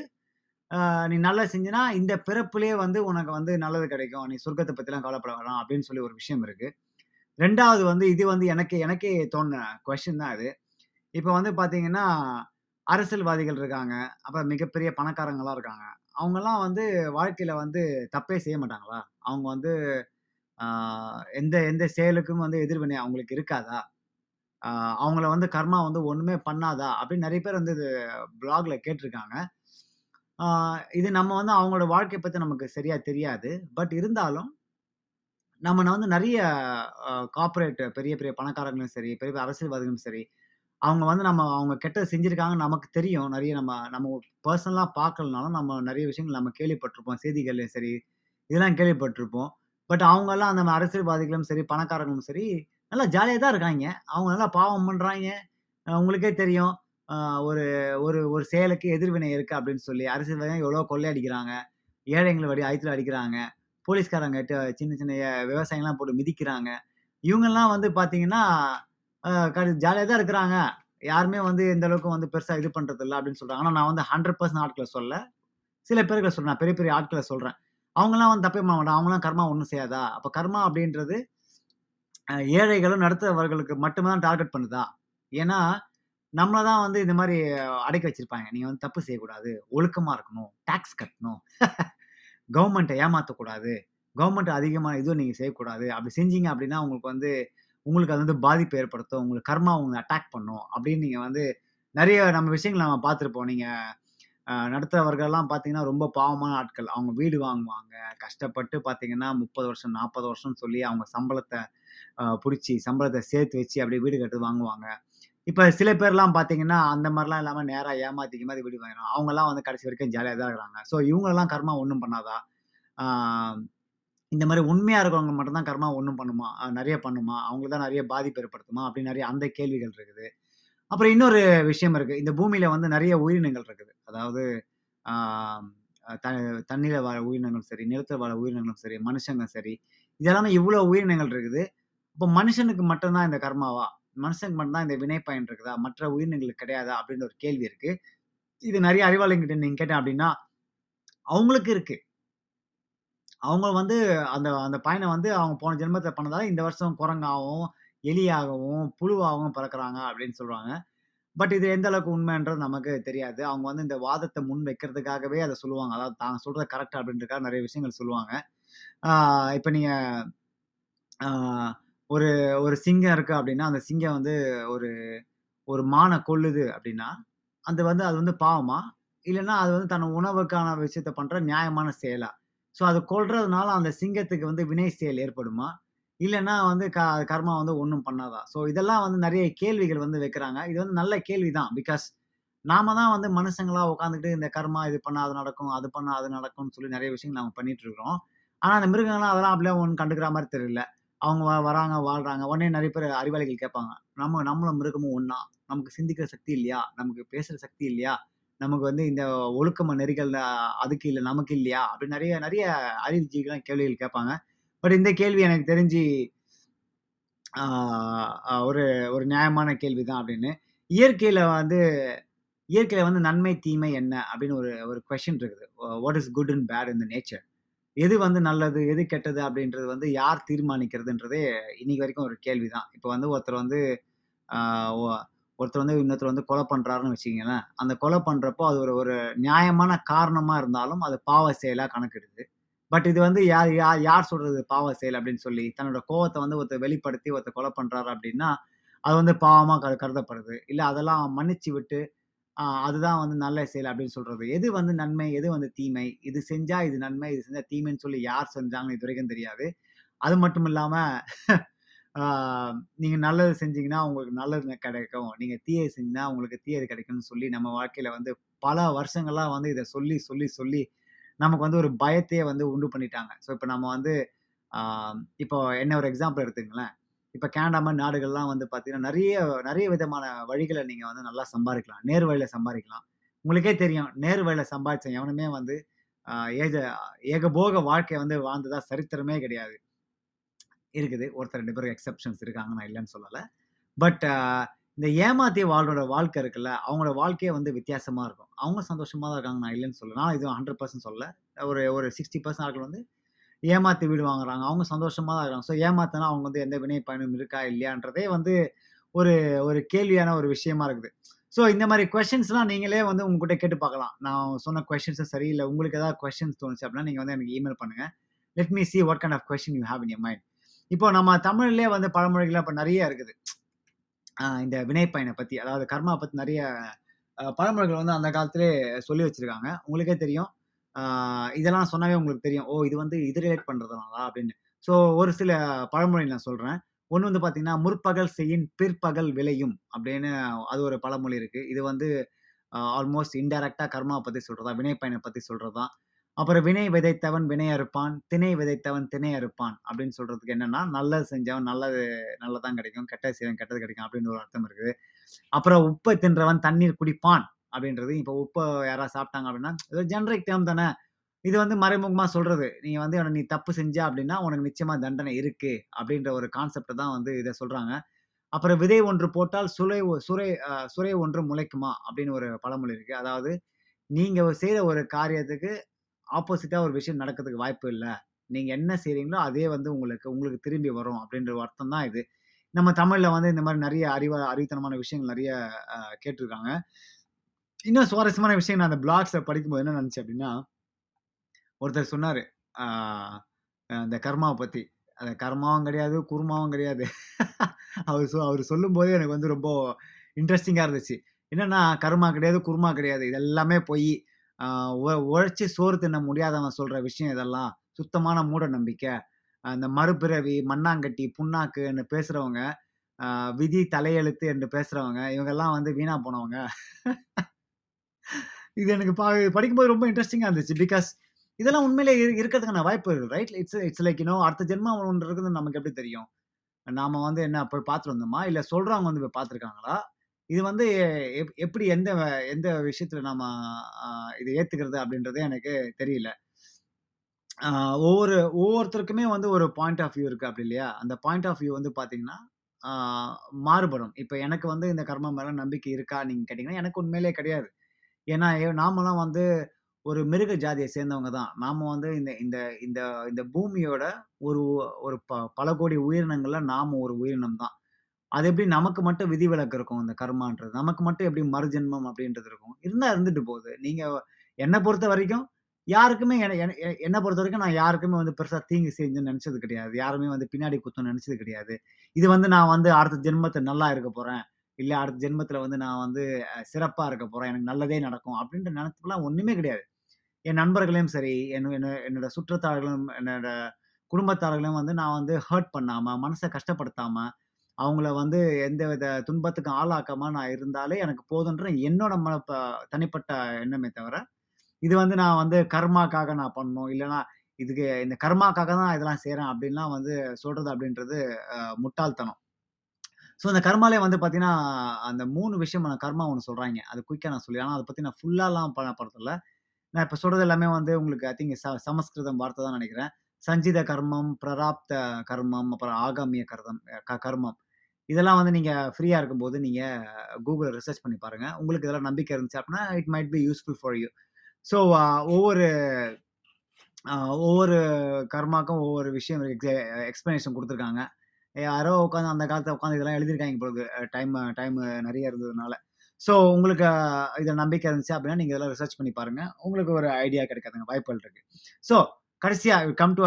நீ நல்லா செஞ்சினா இந்த பிறப்புலேயே வந்து உனக்கு வந்து நல்லது கிடைக்கும். நீ சொர்க்கத்தை பற்றிலாம் கவலைப்பட வேணாம் அப்படின்னு சொல்லி ஒரு விஷயம் இருக்குது ரெண்டாவது வந்து இது வந்து எனக்கு எனக்கே தோணுன கொஷின் தான் இது. இப்போ வந்து பார்த்தீங்கன்னா, அரசியல்வாதிகள் இருக்காங்க. அப்புறம் மிகப்பெரிய பணக்காரங்களாக இருக்காங்க. அவங்கெல்லாம் வந்து வாழ்க்கையில வந்து தப்பே செய்ய மாட்டாங்களா? அவங்க வந்து ஆ எந்த எந்த செயலுக்கும் வந்து எதிர்வினை அவங்களுக்கு இருக்காதா? ஆ அவங்கள வந்து கர்மா வந்து ஒண்ணுமே பண்ணாதா? அப்படின்னு நெறைய பேர் வந்து இது ப்ளாக்ல கேட்டிருக்காங்க. ஆ இது நம்ம வந்து அவங்களோட வாழ்க்கைய பத்தி நமக்கு சரியா தெரியாது. பட் இருந்தாலும் நம்ம வந்து நெறைய அ கார்ப்பரேட் பெரிய பெரிய பணக்காரங்களும் சரி, பெரிய பெரிய அரசியல்வாதிகளும் சரி, அவங்க வந்து நம்ம அவங்க கெட்டது செஞ்சுருக்காங்க நமக்கு தெரியும். நிறைய நம்ம நம்ம பர்சனலாக பார்க்கலனாலும் நம்ம நிறைய விஷயங்கள் நம்ம கேள்விப்பட்டிருப்போம். செய்திகள்லையும் சரி, இதெல்லாம் கேள்விப்பட்டிருப்போம். பட் அவங்கெல்லாம் அந்த அரசியல்வாதிகளும் சரி, பணக்காரங்களும் சரி, நல்லா ஜாலியாக தான் இருக்காங்க அவங்க நல்லா பாவம் பண்ணுறாங்க உங்களுக்கே தெரியும். ஒரு ஒரு ஒரு செயலுக்கு எதிர்வினை இருக்குது அப்படின்னு சொல்லி, அரசியல்வாதிகள் எவ்வளோ கொள்ளையடிக்கிறாங்க. ஏழைங்களை வடி ஆயத்தில் அடிக்கிறாங்க. போலீஸ்காரங்க சின்ன சின்ன விவசாயங்கள்லாம் போட்டு மிதிக்கிறாங்க. இவங்கெல்லாம் வந்து பார்த்தீங்கன்னா, ஜாலியாக க தான் இருக்கிறாங்க. யாருமே வந்து எந்த அளவுக்கு வந்து பெருசாக இது பண்றதில்ல அப்படின்னு சொல்கிறாங்க ஆனால் நான் வந்து 100% ஆட்கள சொல்லல. சில பேர்களை சொல்கிறேன் நான் பெரிய பெரிய ஆட்களை சொல்கிறேன் அவங்கலாம் வந்து தப்பே பண்ண மாட்டாங்க. கர்மா ஒன்றும் செய்யாதா? அப்போ கர்மா அப்படின்றது ஏழைகளும், நடத்துறவர்களுக்கு மட்டுமே தான் டார்கெட் பண்ணுதா? ஏன்னா, நம்மளை தான் வந்து இந்த மாதிரி அடைக்க வச்சிருப்பாங்க. நீங்கள் வந்து தப்பு செய்யக்கூடாது. ஒழுக்கமாக இருக்கணும். டேக்ஸ் கட்டணும். கவர்மெண்ட்டை ஏமாற்றக்கூடாது கவர்மெண்ட் அதிகமான எதுவும் நீங்கள் செய்யக்கூடாது. அப்படி செஞ்சீங்க அப்படின்னா, உங்களுக்கு வந்து உங்களுக்கு அது வந்து பாதிப்பு ஏற்படுத்தும். உங்களுக்கு கர்மா உங்களை அட்டாக் பண்ணும். அப்படின்னு நீங்கள் வந்து நிறைய நம்ம விஷயங்கள நம்ம பார்த்துருப்போம் நீங்கள் நடத்துறவர்கள்லாம் பார்த்தீங்கன்னா, ரொம்ப பாவமான ஆட்கள். அவங்க வீடு வாங்குவாங்க. கஷ்டப்பட்டு பார்த்தீங்கன்னா, 30 வருஷம், 40 வருஷம்னு சொல்லி அவங்க சம்பளத்தை பிடிச்சி சம்பளத்தை சேர்த்து வச்சு அப்படியே வீடு கட்டு வாங்குவாங்க. இப்போ சில பேர்லாம் பார்த்தீங்கன்னா, அந்த மாதிரிலாம் இல்லாமல் நேராக ஏமாத்தி மாதிரி வீடு வாங்கிடும் அவங்கலாம் வந்து கடைசி வரைக்கும் ஜாலியாக தான் இருக்கிறாங்க. ஸோ இவங்களலாம் கர்மா ஒன்றும் பண்ணாதா? இந்த மாதிரி உண்மையா இருக்கிறவங்க மட்டும்தான் கர்மா ஒன்றும் பண்ணுமா? நிறைய பண்ணுமா? அவங்களுக்கு தான் நிறைய பாதிப்பு ஏற்படுத்துமா? அப்படின்னு நிறைய அந்த கேள்விகள் இருக்குது. அப்புறம் இன்னொரு விஷயம் இருக்கு. இந்த பூமியில வந்து நிறைய உயிரினங்கள் இருக்குது. அதாவது த தண்ணியில் வாழ உயிரினங்களும் சரி, நிலத்தில் வாழ உயிரினங்களும் சரி, மனுஷங்க சரி, இது எல்லாமே உயிரினங்கள் இருக்குது. இப்போ மனுஷனுக்கு மட்டும்தான் இந்த கர்மாவா? மனுஷனுக்கு மட்டும்தான் இந்த வினை பயன் இருக்குதா? மற்ற உயிரினங்களுக்கு கிடையாதா? அப்படின்னு ஒரு கேள்வி இருக்கு. இது நிறைய அறிவாளிங்கிட்ட நீங்க கேட்டேன் அப்படின்னா, அவங்களுக்கு இருக்கு. அவங்க வந்து அந்த அந்த பயணம் வந்து அவங்க போன ஜென்மத்தில் பண்ணதால, இந்த வருஷம் குரங்காகவும் எலியாகவும், புழுவாகவும் பறக்கிறாங்க அப்படின்னு சொல்கிறாங்க பட் இது எந்த அளவுக்கு உண்மைன்றது நமக்கு தெரியாது. அவங்க வந்து இந்த வாதத்தை முன் வைக்கிறதுக்காகவே அதை சொல்லுவாங்க. அதாவது தாங்க சொல்கிறது கரெக்டாக அப்படின்றதுக்காக நிறைய விஷயங்கள் சொல்லுவாங்க. இப்போ நீங்கள் ஒரு ஒரு சிங்கம் இருக்குது அப்படின்னா, அந்த சிங்கம் வந்து ஒரு ஒரு மானை கொல்லுது அப்படின்னா, அது வந்து அது வந்து பாவமா? இல்லைன்னா அது வந்து தன் உணவுக்கான விஷயத்த பண்ணுற நியாயமான செயலாக ஸோ அது கொள்றதுனால அந்த சிங்கத்துக்கு வந்து வினை செயல் ஏற்படுமா? இல்லைன்னா வந்து க கர்மா வந்து ஒன்றும் பண்ணாதா? ஸோ இதெல்லாம் வந்து நிறைய கேள்விகள் வந்து வைக்கிறாங்க. இது வந்து நல்ல கேள்வி தான். பிகாஸ் நாம தான் வந்து மனுஷங்களா உட்காந்துக்கிட்டு இந்த கர்மா இது பண்ணால் அது நடக்கும், அது பண்ணால் அது நடக்கும்னு சொல்லி நிறைய விஷயங்கள் நம்ம பண்ணிட்டு இருக்கிறோம். ஆனால் அந்த மிருகங்கள்லாம் அதெல்லாம் அப்படியே ஒன்றும் கண்டுக்கிற மாதிரி தெரியல. அவங்க வ வராங்க, வாழ்றாங்க. உடனே நிறைய பேர் அறிவாளிகள் கேட்பாங்க. நம்ம நம்மளும் மிருகமும் ஒன்றா நமக்கு சிந்திக்கிற சக்தி இல்லையா? நமக்கு பேசுகிற சக்தி இல்லையா? நமக்கு வந்து இந்த ஒழுக்கம நெறிகள் அதுக்கு இல்லை நமக்கு இல்லையா? அப்படி நிறைய நிறைய அறிவுஜீவிகள்லாம் கேள்விகள் கேட்பாங்க. பட் இந்த கேள்வி எனக்கு தெரிஞ்சு ஒரு ஒரு நியாயமான கேள்வி தான் அப்படின்னு. இயற்கையில் வந்து இயற்கையில் வந்து நன்மை, தீமை என்ன? அப்படின்னு ஒரு ஒரு கொஸ்டின் இருக்குது. What is good and bad in the nature? எது வந்து நல்லது, எது கெட்டது அப்படின்றது வந்து யார் தீர்மானிக்கிறதுன்றதே இன்னைக்கு வரைக்கும் ஒரு கேள்வி தான். இப்போ வந்து ஒருத்தர் வந்து ஒருத்தர் வந்து இன்னொருத்தர் வந்து கொலை பண்ணுறாருன்னு வச்சுக்கிங்களேன் அந்த கொலை பண்ணுறப்போ அது ஒரு ஒரு நியாயமான காரணமாக இருந்தாலும், அது பாவ செயலாக கணக்கிடுது. பட் இது வந்து யார் யார் யார் சொல்கிறது பாவ செயல் அப்படின்னு சொல்லி, தன்னோட கோவத்தை வந்து ஒருத்தர் வெளிப்படுத்தி ஒருத்தர் கொலை பண்ணுறாரு அப்படின்னா, அது வந்து பாவமாக கரு கருதப்படுது. இல்லை அதெல்லாம் மன்னிச்சு விட்டு, அதுதான் வந்து நல்ல செயல் அப்படின்னு சொல்கிறது எது வந்து நன்மை, எது வந்து தீமை? இது செஞ்சால் இது நன்மை, இது செஞ்சால் தீமைன்னு சொல்லி யார் செஞ்சாங்கன்னு இது வரைக்கும் தெரியாது. அது மட்டும் இல்லாமல் நீங்கள் நல்லது செஞ்சீங்கன்னா, உங்களுக்கு நல்லது கிடைக்கும். நீங்கள் தீயை செஞ்சீங்கன்னா, உங்களுக்கு தீயது கிடைக்கும்னு சொல்லி நம்ம வாழ்க்கையில் வந்து பல வருஷங்களாக வந்து இதை சொல்லி, சொல்லி, சொல்லி நமக்கு வந்து ஒரு பயத்தையே வந்து உண்டு பண்ணிட்டாங்க. ஸோ இப்போ நம்ம வந்து இப்போ என்ன ஒரு எக்ஸாம்பிள் எடுத்துங்களேன் இப்போ கேனடா மாதிரி நாடுகள்லாம் வந்து பார்த்தீங்கன்னா, நிறைய நிறைய விதமான வழிகளை நீங்கள் வந்து நல்லா சம்பாதிக்கலாம் நேர் வழியில் சம்பாதிக்கலாம் உங்களுக்கே தெரியும். நேர் வழியில் சம்பாதிச்ச எவனுமே வந்து ஏக ஏகபோக வாழ்க்கையை வந்து வாழ்ந்ததா சரித்திரமே கிடையாது. இருக்குது. ஒருத்தர் ரெண்டு பேரும் எக்ஸப்ஷன்ஸ் இருக்காங்க. நான் இல்லைன்னு சொல்லலை பட் இந்த ஏமாத்திய வாழ்வோட வாழ்க்கை இருக்குல்ல, அவங்களோட வாழ்க்கையே வந்து வித்தியாசமாக இருக்கும். அவங்க சந்தோஷமாக தான் இருக்காங்க. நான் இல்லைன்னு சொல்லலை நான் இது ஹண்ட்ரட் பர்சன்ட் சொல்ல ஒரு ஒரு 60% ஆட்கள் வந்து ஏமாற்றி வீடு வாங்குறாங்க. அவங்க சந்தோஷமாக தான் இருக்காங்க. ஸோ ஏமாத்தினா அவங்க வந்து எந்த வினை பயணம் இருக்கா? இல்லையான்றதே வந்து ஒரு ஒரு கேள்வியான ஒரு விஷயமா இருக்குது. ஸோ இந்த மாதிரி கொஷின்ஸ்லாம் நீங்களே வந்து உங்ககிட்ட கேட்டு பார்க்கலாம். நான் சொன்ன கொஸ்டின்ஸும் சரி, இல்லை உங்களுக்கு ஏதாவது கொஷின்ஸ் தோணுச்சு அப்படின்னா, நீங்கள் வந்து எனக்கு இமெயில் பண்ணுங்க. Let me see what kind of question you have in your mind. இப்போ நம்ம தமிழ்லேயே வந்து பழமொழிகள் இப்போ நிறைய இருக்குது. இந்த வினை பற்றி அதாவது கர்மா பற்றி நிறைய பழமொழிகள் வந்து அந்த காலத்திலேயே சொல்லி வச்சுருக்காங்க உங்களுக்கே தெரியும். இதெல்லாம் சொன்னாவே உங்களுக்கு தெரியும். ஓ! இது வந்து இது ரிலேட் பண்ணுறதுனாலா அப்படின்னு. ஸோ ஒரு சில பழமொழி நான் சொல்கிறேன் ஒன்று வந்து பார்த்தீங்கன்னா, "முற்பகல் செய்யின் பிற்பகல் விளையும்" அப்படின்னு அது ஒரு பழமொழி இருக்குது இது வந்து ஆல்மோஸ்ட் இன்டைரக்ட்டா கர்மாவை பற்றி சொல்கிறதா வினைப்பயணம் பற்றி சொல்கிறது தான். அப்புறம் "வினை விதைத்தவன் வினை அறுப்பான், திணை விதைத்தவன் திணை அறுப்பான்" அப்படின்னு சொல்றதுக்கு என்னன்னா, நல்லது செஞ்சவன் நல்லது நல்லதான் கிடைக்கும். கெட்டது செய்வன் கெட்டது கிடைக்கும் அப்படின்னு ஒரு அர்த்தம் இருக்குது. அப்புறம் உப்பை தின்றவன் தண்ணீர் குடிப்பான்" அப்படின்றது. இப்போ உப்பை யாராவது சாப்பிட்டாங்க அப்படின்னா, இது ஜென்ரிக் ஜெனரிக் தானே. இது வந்து மறைமுகமாக சொல்றது. நீ வந்து நீ தப்பு செஞ்ச அப்படின்னா, உனக்கு நிச்சயமா தண்டனை இருக்கு. அப்படின்ற ஒரு கான்செப்ட்ட தான் வந்து இதை சொல்றாங்க. அப்புறம் "விதை ஒன்று போட்டால் சுரை ஒ சுரை சுரை ஒன்று முளைக்குமா" அப்படின்னு ஒரு பழமொழி இருக்கு. அதாவது நீங்கள் செய்த ஒரு காரியத்துக்கு ஆப்போசிட்டாக ஒரு விஷயம் நடக்கிறதுக்கு வாய்ப்பு இல்லை நீங்கள் என்ன செய்கிறீங்களோ அதே வந்து உங்களுக்கு உங்களுக்கு திரும்பி வரும் அப்படின்ற அர்த்தம் தான் இது. நம்ம தமிழில் வந்து இந்த மாதிரி நிறைய அறிவா அறிவுத்தனமான விஷயங்கள் நிறைய கேட்டிருக்காங்க கேட்டுருக்காங்க. இன்னும் சுவாரஸ்யமான விஷயம் நான் அந்த பிளாக்ஸில் படிக்கும்போது என்ன நினச்சேன் அப்படின்னா, ஒருத்தர் சொன்னார் இந்த அந்த பற்றி அந்த கர்மாவும் கிடையாது, குருமாவும் கிடையாது. அவர் சொ அவர் சொல்லும்போதே எனக்கு வந்து ரொம்ப இன்ட்ரெஸ்டிங்காக இருந்துச்சு. என்னென்னா கர்மா கிடையாது, குருமா கிடையாது. இது எல்லாமே போய் உழைச்சி உ சோறு தின்ன முடியாதவன் சொல்ற விஷயம் இதெல்லாம். சுத்தமான மூட நம்பிக்கை. அந்த மறுபிறவி, மண்ணாங்கட்டி, புண்ணாக்குன்னு பேசுறவங்க, விதி தலையெழுத்து என்று பேசுறவங்க, இவங்கெல்லாம் வந்து வீணா போனவங்க. இது எனக்கு ப படிக்கும்போது ரொம்ப இன்ட்ரெஸ்டிங்காக இருந்துச்சு. பிகாஸ் இதெல்லாம் உண்மையிலே இரு இருக்கிறதுக்கான வாய்ப்பு இருக்குது right? It's it's like you அடுத்த ஜென்மம் ஒன்று இருக்குதுன்னு நமக்கு எப்படி தெரியும்? நாம வந்து என்ன போய் பார்த்துட்டு வந்தோமா? இல்லை சொல்றவங்க வந்து போய் பார்த்துருக்காங்களா? இது வந்து எப் எப்படி எந்த எந்த விஷயத்துல நாம இதை ஏத்துக்கிறது அப்படின்றது எனக்கு தெரியல. ஒவ்வொரு ஒவ்வொருத்தருக்குமே வந்து ஒரு பாயிண்ட் ஆஃப் வியூ இருக்கு அப்படி இல்லையா? அந்த பாயிண்ட் ஆஃப் வியூ வந்து பாத்தீங்கன்னா மாறுபடும். இப்ப எனக்கு வந்து இந்த கர்மம் மேல நம்பிக்கை இருக்கா? நீங்க கேட்டீங்கன்னா, எனக்கு உண்மையிலே கிடையாது. ஏன்னா, நாமலாம் வந்து ஒரு மிருக ஜாதியை சேர்ந்தவங்க தான். நாம வந்து இந்த இந்த இந்த இந்த பூமியோட ஒரு ஒரு ப பல கோடி உயிரினங்கள்ல நாம ஒரு உயிரினம் தான். அது எப்படி நமக்கு மட்டும் விதிவிலக்கு இருக்கும் இந்த கர்மான்றது. நமக்கு மட்டும் எப்படி மறுஜென்மம் அப்படின்றது இருக்கும். இருந்தா இருந்துட்டு போகுது. நீங்க என்னை பொறுத்த வரைக்கும் யாருக்குமே என்னை பொறுத்த வரைக்கும் நான் யாருக்குமே வந்து பெருசா தீங்கு செஞ்சுன்னு நினச்சது கிடையாது. யாருமே வந்து பின்னாடி குத்தணும்னு நினச்சது கிடையாது. இது வந்து நான் வந்து அடுத்த ஜென்மத்தில் நல்லா இருக்க போறேன். இல்லை அடுத்த ஜென்மத்தில் வந்து நான் வந்து சிறப்பாக சிறப்பா இருக்க போறேன். எனக்கு நல்லதே நடக்கும் அப்படின்ற நெனப்புலாம் ஒண்ணுமே கிடையாது. என் நண்பர்களையும் சரி, என்ன என்ன என்னோட சுற்றத்தார்களும், என்னோட குடும்பத்தாளர்களையும் வந்து நான் வந்து ஹர்ட் பண்ணாம, மனசை கஷ்டப்படுத்தாமல் அவங்கள வந்து எந்த வித துன்பத்துக்கும் ஆளாக்காம நான் இருந்தாலே எனக்கு போதுன்ற என்னோட ம ப தனிப்பட்ட எண்ணமே தவிர, இது வந்து நான் வந்து கர்மாக்காக நான் பண்ணணும். இல்லைன்னா இதுக்கு இந்த கர்மாக்காக தான் இதெல்லாம் செய்கிறேன் அப்படின்லாம் வந்து சொல்றது அப்படின்றது முட்டாள்தனம். ஸோ அந்த கர்மாலே வந்து பார்த்தீங்கன்னா, அந்த மூணு விஷயமான கர்மா ஒன்று சொல்கிறாங்க அது குயிக்காக நான் சொல்லி ஆனால் அதை பற்றி நான் ஃபுல்லாலாம் பண்ண நான் இப்போ சொல்கிறது எல்லாமே வந்து உங்களுக்கு ஐ திங்க் ச சமஸ்கிருதம் வார்த்தை தான் நினைக்கிறேன் சஞ்சித கர்மம், பிரராப்த கர்மம், அப்புறம் ஆகாமிய கர்தம் க கர்மம். இதெல்லாம் வந்து நீங்கள் ஃப்ரீயாக இருக்கும்போது நீங்கள் கூகுளில் ரிசர்ச் பண்ணி பாருங்கள் உங்களுக்கு இதெல்லாம் நம்பிக்கை இருந்துச்சு அப்படின்னா it might be useful for you. So ஒவ்வொரு ஒவ்வொரு கர்மாக்கும் ஒவ்வொரு விஷயம் எக்ஸ்பிளனேஷன் கொடுத்துருக்காங்க யாரோ உட்காந்து அந்த காலத்தில் உட்காந்து இதெல்லாம் எழுதியிருக்காங்க இப்பொழுது டைம் டைம் நிறைய இருந்ததுனால. ஸோ உங்களுக்கு இதில் நம்பிக்கை இருந்துச்சு அப்படின்னா நீங்கள் இதெல்லாம் ரிசர்ச் பண்ணி பாருங்கள் உங்களுக்கு ஒரு ஐடியா கிடைக்காதுங்க வாய்ப்புகள் இருக்கு. ஸோ கடைசியாக கம் டு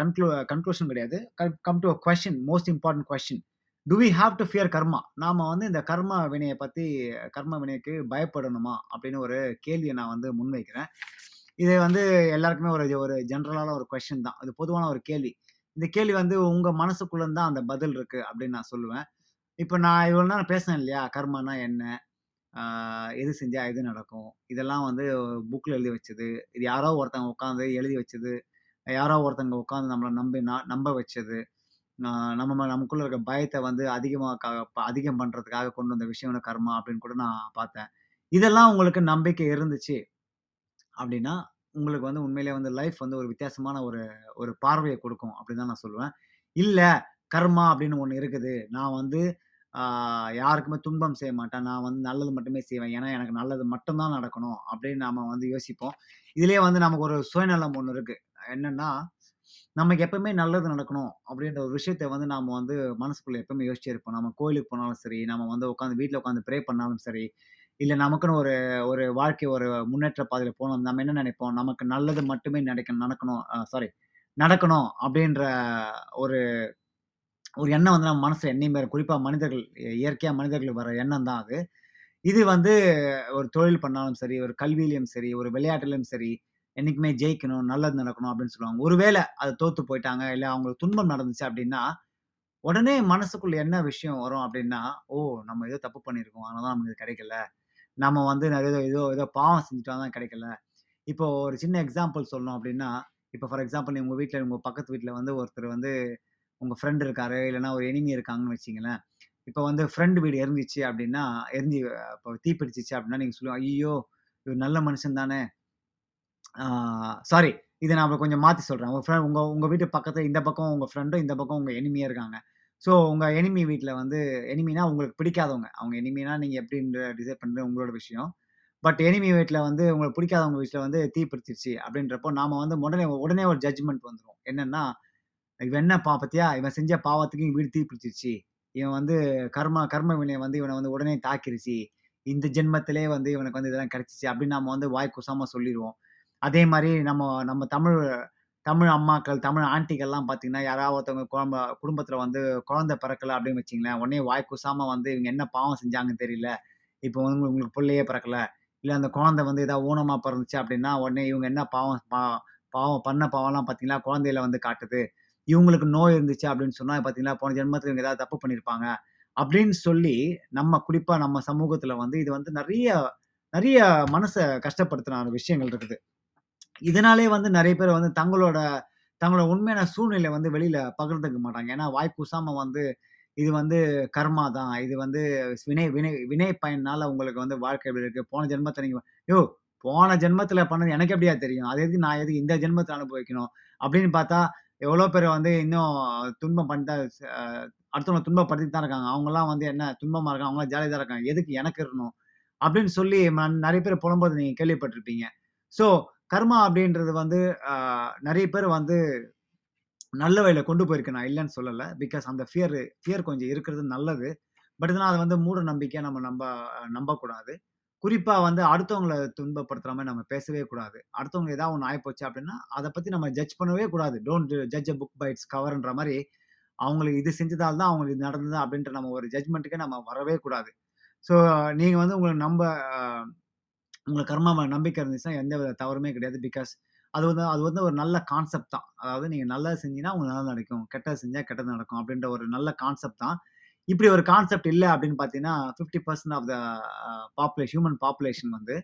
கன்க்ளூ கன்க்ளூஷன் கிடையாது. Come come to a question most important question to we have to fear karma? நாம வந்து இந்த கர்ம வினையை பற்றி கர்ம வினைக்கு பயப்படணுமா? அப்படின்னு ஒரு கேள்வியை நான் வந்து முன்வைக்கிறேன். இது வந்து எல்லாருக்குமே ஒரு ஒரு ஜென்ரலான ஒரு கொஷின் தான். அது பொதுவான ஒரு கேள்வி. இந்த கேள்வி வந்து உங்கள் மனசுக்குள்ளே தான் அந்த பதில் இருக்குது அப்படின்னு நான் சொல்லுவேன். இப்போ நான் இவ்வளோ நான் பேசினேன் இல்லையா? கர்மானா என்ன? எது செஞ்சால் எது நடக்கும்? இதெல்லாம் வந்து புக்கில் எழுதி வச்சது. இது யாரோ ஒருத்தவங்க உட்காந்து எழுதி வச்சது. யாரோ ஒருத்தவங்க உட்காந்து நம்மளை நம்பி நம்ப வச்சது. நான் நம்ம நமக்குள்ளே இருக்க பயத்தை வந்து அதிகமாக அதிகம் பண்ணுறதுக்காக கொண்டு வந்த விஷயம் கர்மா அப்படின்னு கூட நான் பார்த்தேன். இதெல்லாம் உங்களுக்கு நம்பிக்கை இருந்துச்சு அப்படின்னா உங்களுக்கு வந்து உண்மையிலேயே வந்து லைஃப் வந்து ஒரு வித்தியாசமான ஒரு ஒரு பார்வையை கொடுக்கும் அப்படின்னு தான் நான் சொல்லுவேன். இல்லை கர்மா அப்படின்னு ஒன்று இருக்குது. நான் வந்து யாருக்குமே துன்பம் செய்ய மாட்டேன். நான் வந்து நல்லது மட்டுமே செய்வேன். ஏன்னா, எனக்கு நல்லது மட்டும்தான் நடக்கணும் அப்படின்னு நாம் வந்து யோசிப்போம். இதுலேயே வந்து நமக்கு ஒரு சுயநலம் ஒன்று இருக்குது என்னென்னா நமக்கு எப்பவுமே நல்லது நடக்கணும் அப்படின்ற ஒரு விஷயத்த வந்து நாம வந்து மனசுக்குள்ள எப்பவுமே யோசிச்சே இருப்போம். நம்ம கோயிலுக்கு போனாலும் சரி, நம்ம வந்து உட்காந்து வீட்டில் உட்காந்து ப்ரே பண்ணாலும் சரி, இல்லை நமக்குன்னு ஒரு ஒரு வாழ்க்கை ஒரு முன்னேற்ற பாதையில் போனோம் நம்ம என்ன நினைப்போம் நமக்கு நல்லது மட்டுமே நெனைக்க நடக்கணும் சாரி நடக்கணும் அப்படின்ற ஒரு ஒரு எண்ணம் வந்து நம்ம மனசில் என்னைக்குமே குறிப்பாக மனிதர்கள் இயற்கையாக மனிதர்கள் வர எண்ணம் தான் அது. இது வந்து ஒரு தொழில் பண்ணாலும் சரி, ஒரு கல்வியிலையும் சரி, ஒரு விளையாட்டுலையும் சரி, என்னைக்குமே ஜெயிக்கணும், நல்லது நடக்கணும் அப்படின்னு சொல்லுவாங்க. ஒருவேளை அது தோத்து போயிட்டாங்க இல்லை அவங்களுக்கு துன்பம் நடந்துச்சு அப்படின்னா உடனே மனசுக்குள்ள என்ன விஷயம் வரும் அப்படின்னா ஓ! நம்ம ஏதோ தப்பு பண்ணியிருக்கோம். அதனால தான் நமக்கு இது கிடைக்கல. நம்ம வந்து ஏதோ ஏதோ ஏதோ பாவம் செஞ்சுட்டா தான் கிடைக்கல. இப்போ ஒரு சின்ன எக்ஸாம்பிள் சொல்லணும் அப்படின்னா இப்போ ஃபார் எக்ஸாம்பிள் உங்கள் வீட்டில் உங்கள் பக்கத்து வீட்டில் வந்து ஒருத்தர் வந்து உங்கள் ஃப்ரெண்டு இருக்காரு, இல்லைன்னா ஒரு எனிமி இருக்காங்கன்னு வச்சிங்களேன் இப்போ வந்து ஃப்ரெண்டு வீடு எரிஞ்சிச்சு அப்படின்னா எரிஞ்சு இப்போ தீ அப்படின்னா நீங்கள் சொல்லுவோம் சொல்லுவீங்க, "ஐய்யய்யோ! இவர் நல்ல மனுஷன் தானே." சாரி இதை நான் கொஞ்சம் மாற்றி சொல்கிறேன் உங்கள் ஃப்ரெண்ட் உங்கள் உங்கள் வீட்டு பக்கத்தில் இந்த பக்கம் உங்கள் ஃப்ரெண்டும், இந்த பக்கம் உங்கள் எனிமியாக இருக்காங்க. ஸோ உங்கள் எனிமி வீட்டில் வந்து எனிமினா உங்களுக்கு பிடிக்காதவங்க. அவங்க எனிமினா நீங்கள் எப்படின்ற டிசைட் பண்ணுறது உங்களோட விஷயம். பட் எனிமி வீட்டில் வந்து உங்களுக்கு பிடிக்காதவங்க வீட்டில் வந்து தீ பிடிச்சிருச்சு அப்படின்றப்போ நாம் வந்து உடனே உடனே ஒரு ஜட்ஜ்மெண்ட் வந்துடும் என்னன்னா, "இவன் என்ன பாப்பத்தியா இவன் செஞ்ச பாவத்துக்கு வீடு தீ பிடிச்சிருச்சு. இவன் வந்து கர்ம கர்ம வினையை வந்து இவனை வந்து உடனே தாக்கிருச்சு. இந்த ஜென்மத்திலே வந்து இவனுக்கு வந்து இதெல்லாம் கிடச்சிச்சு அப்படின்னு நம்ம வந்து வாய் குசாமல் சொல்லிடுவோம் அதே மாதிரி நம்ம நம்ம தமிழ் தமிழ் அம்மாக்கள், தமிழ் ஆண்டிகள்லாம் பார்த்தீங்கன்னா, யாராவது ஒருத்தவங்க குழம்ப குடும்பத்தில் வந்து குழந்தை பிறக்கலை அப்படின்னு வச்சிங்களேன் உடனே வாய் கூசாம வந்து இவங்க என்ன பாவம் செஞ்சாங்கன்னு தெரியல. இப்போ வந்து உங்களுக்கு பிள்ளையே பிறக்கல. இல்லை அந்த குழந்தை வந்து ஏதாவது ஊனமாக பிறந்துச்சு அப்படின்னா உடனே இவங்க என்ன பாவம் பா பாவம் பண்ண பாவம்லாம் பார்த்தீங்களா, குழந்தையில வந்து காட்டுது. இவங்களுக்கு நோய் இருந்துச்சு அப்படின்னு சொன்னால் பார்த்தீங்கன்னா போன ஜென்மத்தில் இவங்க ஏதாவது தப்பு பண்ணியிருப்பாங்க. அப்படின்னு சொல்லி நம்ம குறிப்பாக நம்ம சமூகத்தில் வந்து இது வந்து நிறைய நிறைய மனசை கஷ்டப்படுத்தின விஷயங்கள் இருக்குது. இதனாலேயே வந்து நிறைய பேர் வந்து தங்களோட தங்களோட உண்மையான சூழ்நிலை வந்து வெளியில பகிர்ந்துக்க மாட்டாங்க. ஏன்னா வாய் வந்து இது வந்து கர்மா தான். இது வந்து வினை வினை வினை பயனால உங்களுக்கு வந்து வாழ்க்கை எப்படி இருக்கு. போன ஜென்மத்தை நீங்க யோ போன ஜென்மத்துல பண்ணது எனக்கு எப்படியா தெரியும்? அது எதுக்கு நான் எதுக்கு இந்த ஜென்மத்தை அனுபவிக்கணும்? அப்படின்னு பார்த்தா, எவ்வளோ பேர் வந்து இன்னும் துன்பம் பண்ணிட்டு அடுத்தவங்க துன்பப்படுத்தி தான் இருக்காங்க. அவங்களாம் வந்து என்ன துன்பமாக இருக்காங்க. அவங்களாம் ஜாலியாக தான் இருக்காங்க. எதுக்கு எனக்கு இருக்கணும்? அப்படின்னு சொல்லி நிறைய பேர் புலம்புறத நீங்கள் கேள்விப்பட்டிருப்பீங்க. ஸோ கர்மா அப்படின்றது வந்து நிறைய பேர் வந்து நல்ல வழியில் கொண்டு போயிருக்கு. நான் இல்லைன்னு சொல்லலை பிகாஸ் அந்த ஃபியர் ஃபியர் கொஞ்சம் இருக்கிறது நல்லது. பட் இதனால் அதை வந்து மூட நம்பிக்கையை நம்ம நம்ப நம்பக்கூடாது. குறிப்பாக வந்து அடுத்தவங்கள துன்பப்படுத்துற மாதிரி நம்ம பேசவே கூடாது. அடுத்தவங்க ஏதாவது ஒன்று ஆயிப்போச்சு அப்படின்னா அதை பற்றி நம்ம ஜட்ஜ் பண்ணவே கூடாது. Don't judge a book by its கவர்ன்ற மாதிரி அவங்களுக்கு இது செஞ்சதால் தான் அவங்களுக்கு இது நடந்தது அப்படின்ற நம்ம ஒரு ஜட்ஜ்மென்ட்க்கே நம்ம வரவே கூடாது. ஸோ நீங்கள் வந்து உங்களுக்கு நம்ப உங்களுக்கு கர்மாவை நம்பிக்கை இருந்துச்சுன்னா, எந்த வித தவறுமே கிடையாது. பிகாஸ் அது வந்து அது வந்து ஒரு நல்ல கான்செப்ட் தான். அதாவது நீங்கள் நல்லது செஞ்சீங்கன்னா, உங்களுக்கு நல்லா நடக்கும். கெட்டது செஞ்சால் கெட்டது நடக்கும். அப்படின்ற ஒரு நல்ல கான்செப்ட் தான். இப்படி ஒரு கான்செப்ட் இல்லை அப்படின்னு பார்த்தீங்கன்னா, 50% of the population human population வந்து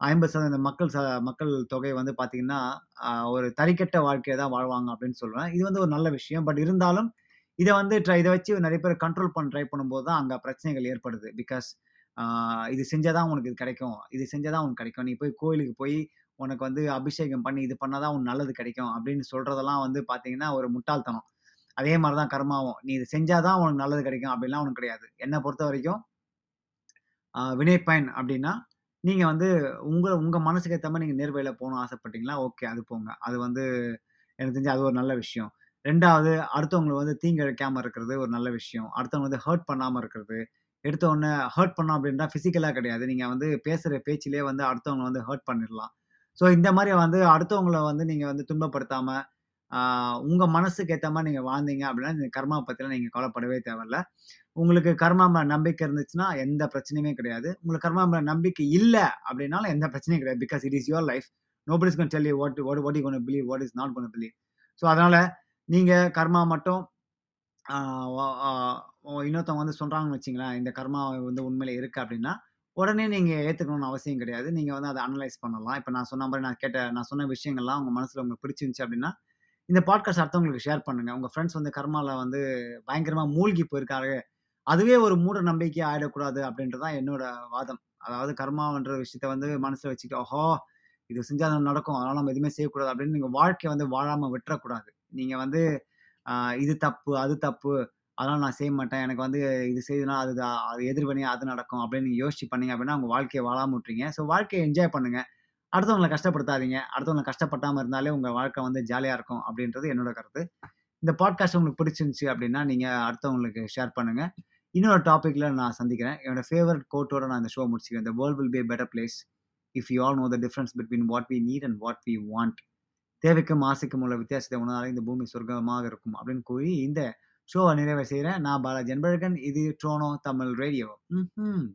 50% மக்கள் ச மக்கள் தொகை வந்து பார்த்தீங்கன்னா, ஒரு தறிக்கெட்ட வாழ்க்கையை தான் வாழ்வாங்க அப்படின்னு சொல்லுவேன். இது வந்து ஒரு நல்ல விஷயம். பட் இருந்தாலும், இதை வந்து ட்ரை இதை வச்சு நிறைய பேர் கண்ட்ரோல் பண்ண ட்ரை பண்ணும்போது தான் அங்கே பிரச்சனைகள் ஏற்படுது. பிகாஸ் இது செஞ்சாதான் உனக்கு இது கிடைக்கும். இது செஞ்சாதான் உனக்கு கிடைக்கும். நீ போய் கோயிலுக்கு போய் உனக்கு வந்து அபிஷேகம் பண்ணி இது பண்ணாதான் உனக்கு நல்லது கிடைக்கும் அப்படின்னு சொல்றதெல்லாம் வந்து பார்த்தீங்கன்னா, ஒரு முட்டாள்தனம். அதே மாதிரி தான் கர்மாவும். நீ இது செஞ்சாதான் உனக்கு நல்லது கிடைக்கும் அப்படின்லாம் உனக்கு கிடையாது. என்னை பொறுத்த வரைக்கும் வினை பயன் அப்படின்னா, நீங்க வந்து உங்க உங்க மனசுக்கு ஏற்ற மாதிரி நீங்க நேர் போகணும் ஆசைப்பட்டீங்களா, ஓகே அது போங்க. அது வந்து எனக்கு தெரிஞ்சு அது ஒரு நல்ல விஷயம். ரெண்டாவது அடுத்தவங்களை வந்து தீங்கு இருக்கிறது ஒரு நல்ல விஷயம். அடுத்தவங்க வந்து ஹர்ட் பண்ணாமல் இருக்கிறது. எடுத்த உடனே ஹர்ட் பண்ணோம் அப்படின்னா ஃபிசிக்கலாக கிடையாது. நீங்கள் வந்து பேசுகிற பேச்சிலேயே வந்து அடுத்தவங்களை வந்து ஹர்ட் பண்ணிடலாம் ஸோ இந்த மாதிரி வந்து அடுத்தவங்களை வந்து நீங்கள் வந்து துன்பப்படுத்தாமல் உங்கள் மனசுக்கு ஏற்ற மாதிரி நீங்கள் வாழ்ந்தீங்க அப்படின்னா, இந்த கர்மா பற்றிலாம் நீங்கள் கவலைப்படவே தேவையில்ல. உங்களுக்கு கர்மா மேல நம்பிக்கை இருந்துச்சுன்னா, எந்த பிரச்சனையுமே கிடையாது. உங்களுக்கு கர்மா மேல நம்பிக்கை இல்லை அப்படின்னாலும் எந்த பிரச்சனையும் கிடையாது. Because it is your life. Nobody's can tell you what what what you gonna believe, what is not gonna believe. So அதனால் நீங்கள் கர்மா மட்டும் இன்னொருத்தவங்க வந்து சொல்கிறாங்கன்னு வச்சிங்களேன் இந்த கர்மா வந்து உண்மையில் இருக்குது அப்படின்னா, உடனே நீங்கள் ஏற்றுக்கணும்னு அவசியம் கிடையாது. நீங்கள் வந்து அதை அனலைஸ் பண்ணலாம். இப்போ நான் சொன்ன மாதிரி நான் கேட்ட நான் சொன்ன விஷயங்கள்லாம் உங்கள் மனசில் உங்களுக்கு பிடிச்சிருந்துச்சு அப்படின்னா, இந்த பாட்காஸ்ட் அடுத்தவங்களுக்கு ஷேர் பண்ணுங்கள் உங்கள் ஃப்ரெண்ட்ஸ் வந்து கர்மாவில் வந்து பயங்கரமாக மூழ்கி போயிருக்காரு. அதுவே ஒரு மூட நம்பிக்கை ஆகிடக்கூடாது அப்படின்றது தான் என்னோட வாதம். அதாவது கர்மான்ற விஷயத்த வந்து மனசில் வச்சுட்டு, ஓஹோ இது செஞ்சால் நடக்கும். அதனால் நம்ம எதுவுமே செய்யக்கூடாது." அப்படின்னு நீங்கள் வாழ்க்கையை வந்து வாழாமல் விட்டுறக்கூடாது. நீங்கள் வந்து இது தப்பு, அது தப்பு. அதெல்லாம் நான் செய்ய மாட்டேன். எனக்கு வந்து இது செய்தனா அது த அது எதிர்வினையா அது நடக்கும் அப்படின்னு நீங்கள் யோசிச்சு பண்ணீங்க அப்படின்னா, உங்கள் வாழ்க்கையை வாழாம விட்டுறீங்க. ஸோ வாழ்க்கையை என்ஜாய் பண்ணுங்க. அடுத்தவங்கள கஷ்டப்படுத்தாதீங்க. அடுத்தவங்கள கஷ்டப்பட்டாமல் இருந்தாலே உங்கள் வாழ்க்கை வந்து ஜாலியாக இருக்கும் அப்படின்றது என்னோட கருத்து. இந்த பாட்காஸ்ட் உங்களுக்கு பிடிச்சிருந்துச்சு அப்படின்னா, நீங்கள் அடுத்தவங்களுக்கு ஷேர் பண்ணுங்கள் இன்னொரு டாப்பிக்கில் நான் சந்திக்கிறேன். என்னோட ஃபேவரட் கோட்டோட நான் இந்த ஷோ முடிச்சுக்கிறேன். இந்த world will be a better place if you all know the difference between what we need and what we want." தேவைக்கும் ஆசைக்கும் உள்ள வித்தியாசத்தை உணர்ந்தாலே இந்த பூமி சொர்க்கமாக இருக்கும் அப்படின்னு கூறி இந்த ஷோவை நிறைவு செய்றேன். நான் பாலாஜி அன்பழகன். இது ட்ரோனோ தமிழ் ரேடியோ. ம்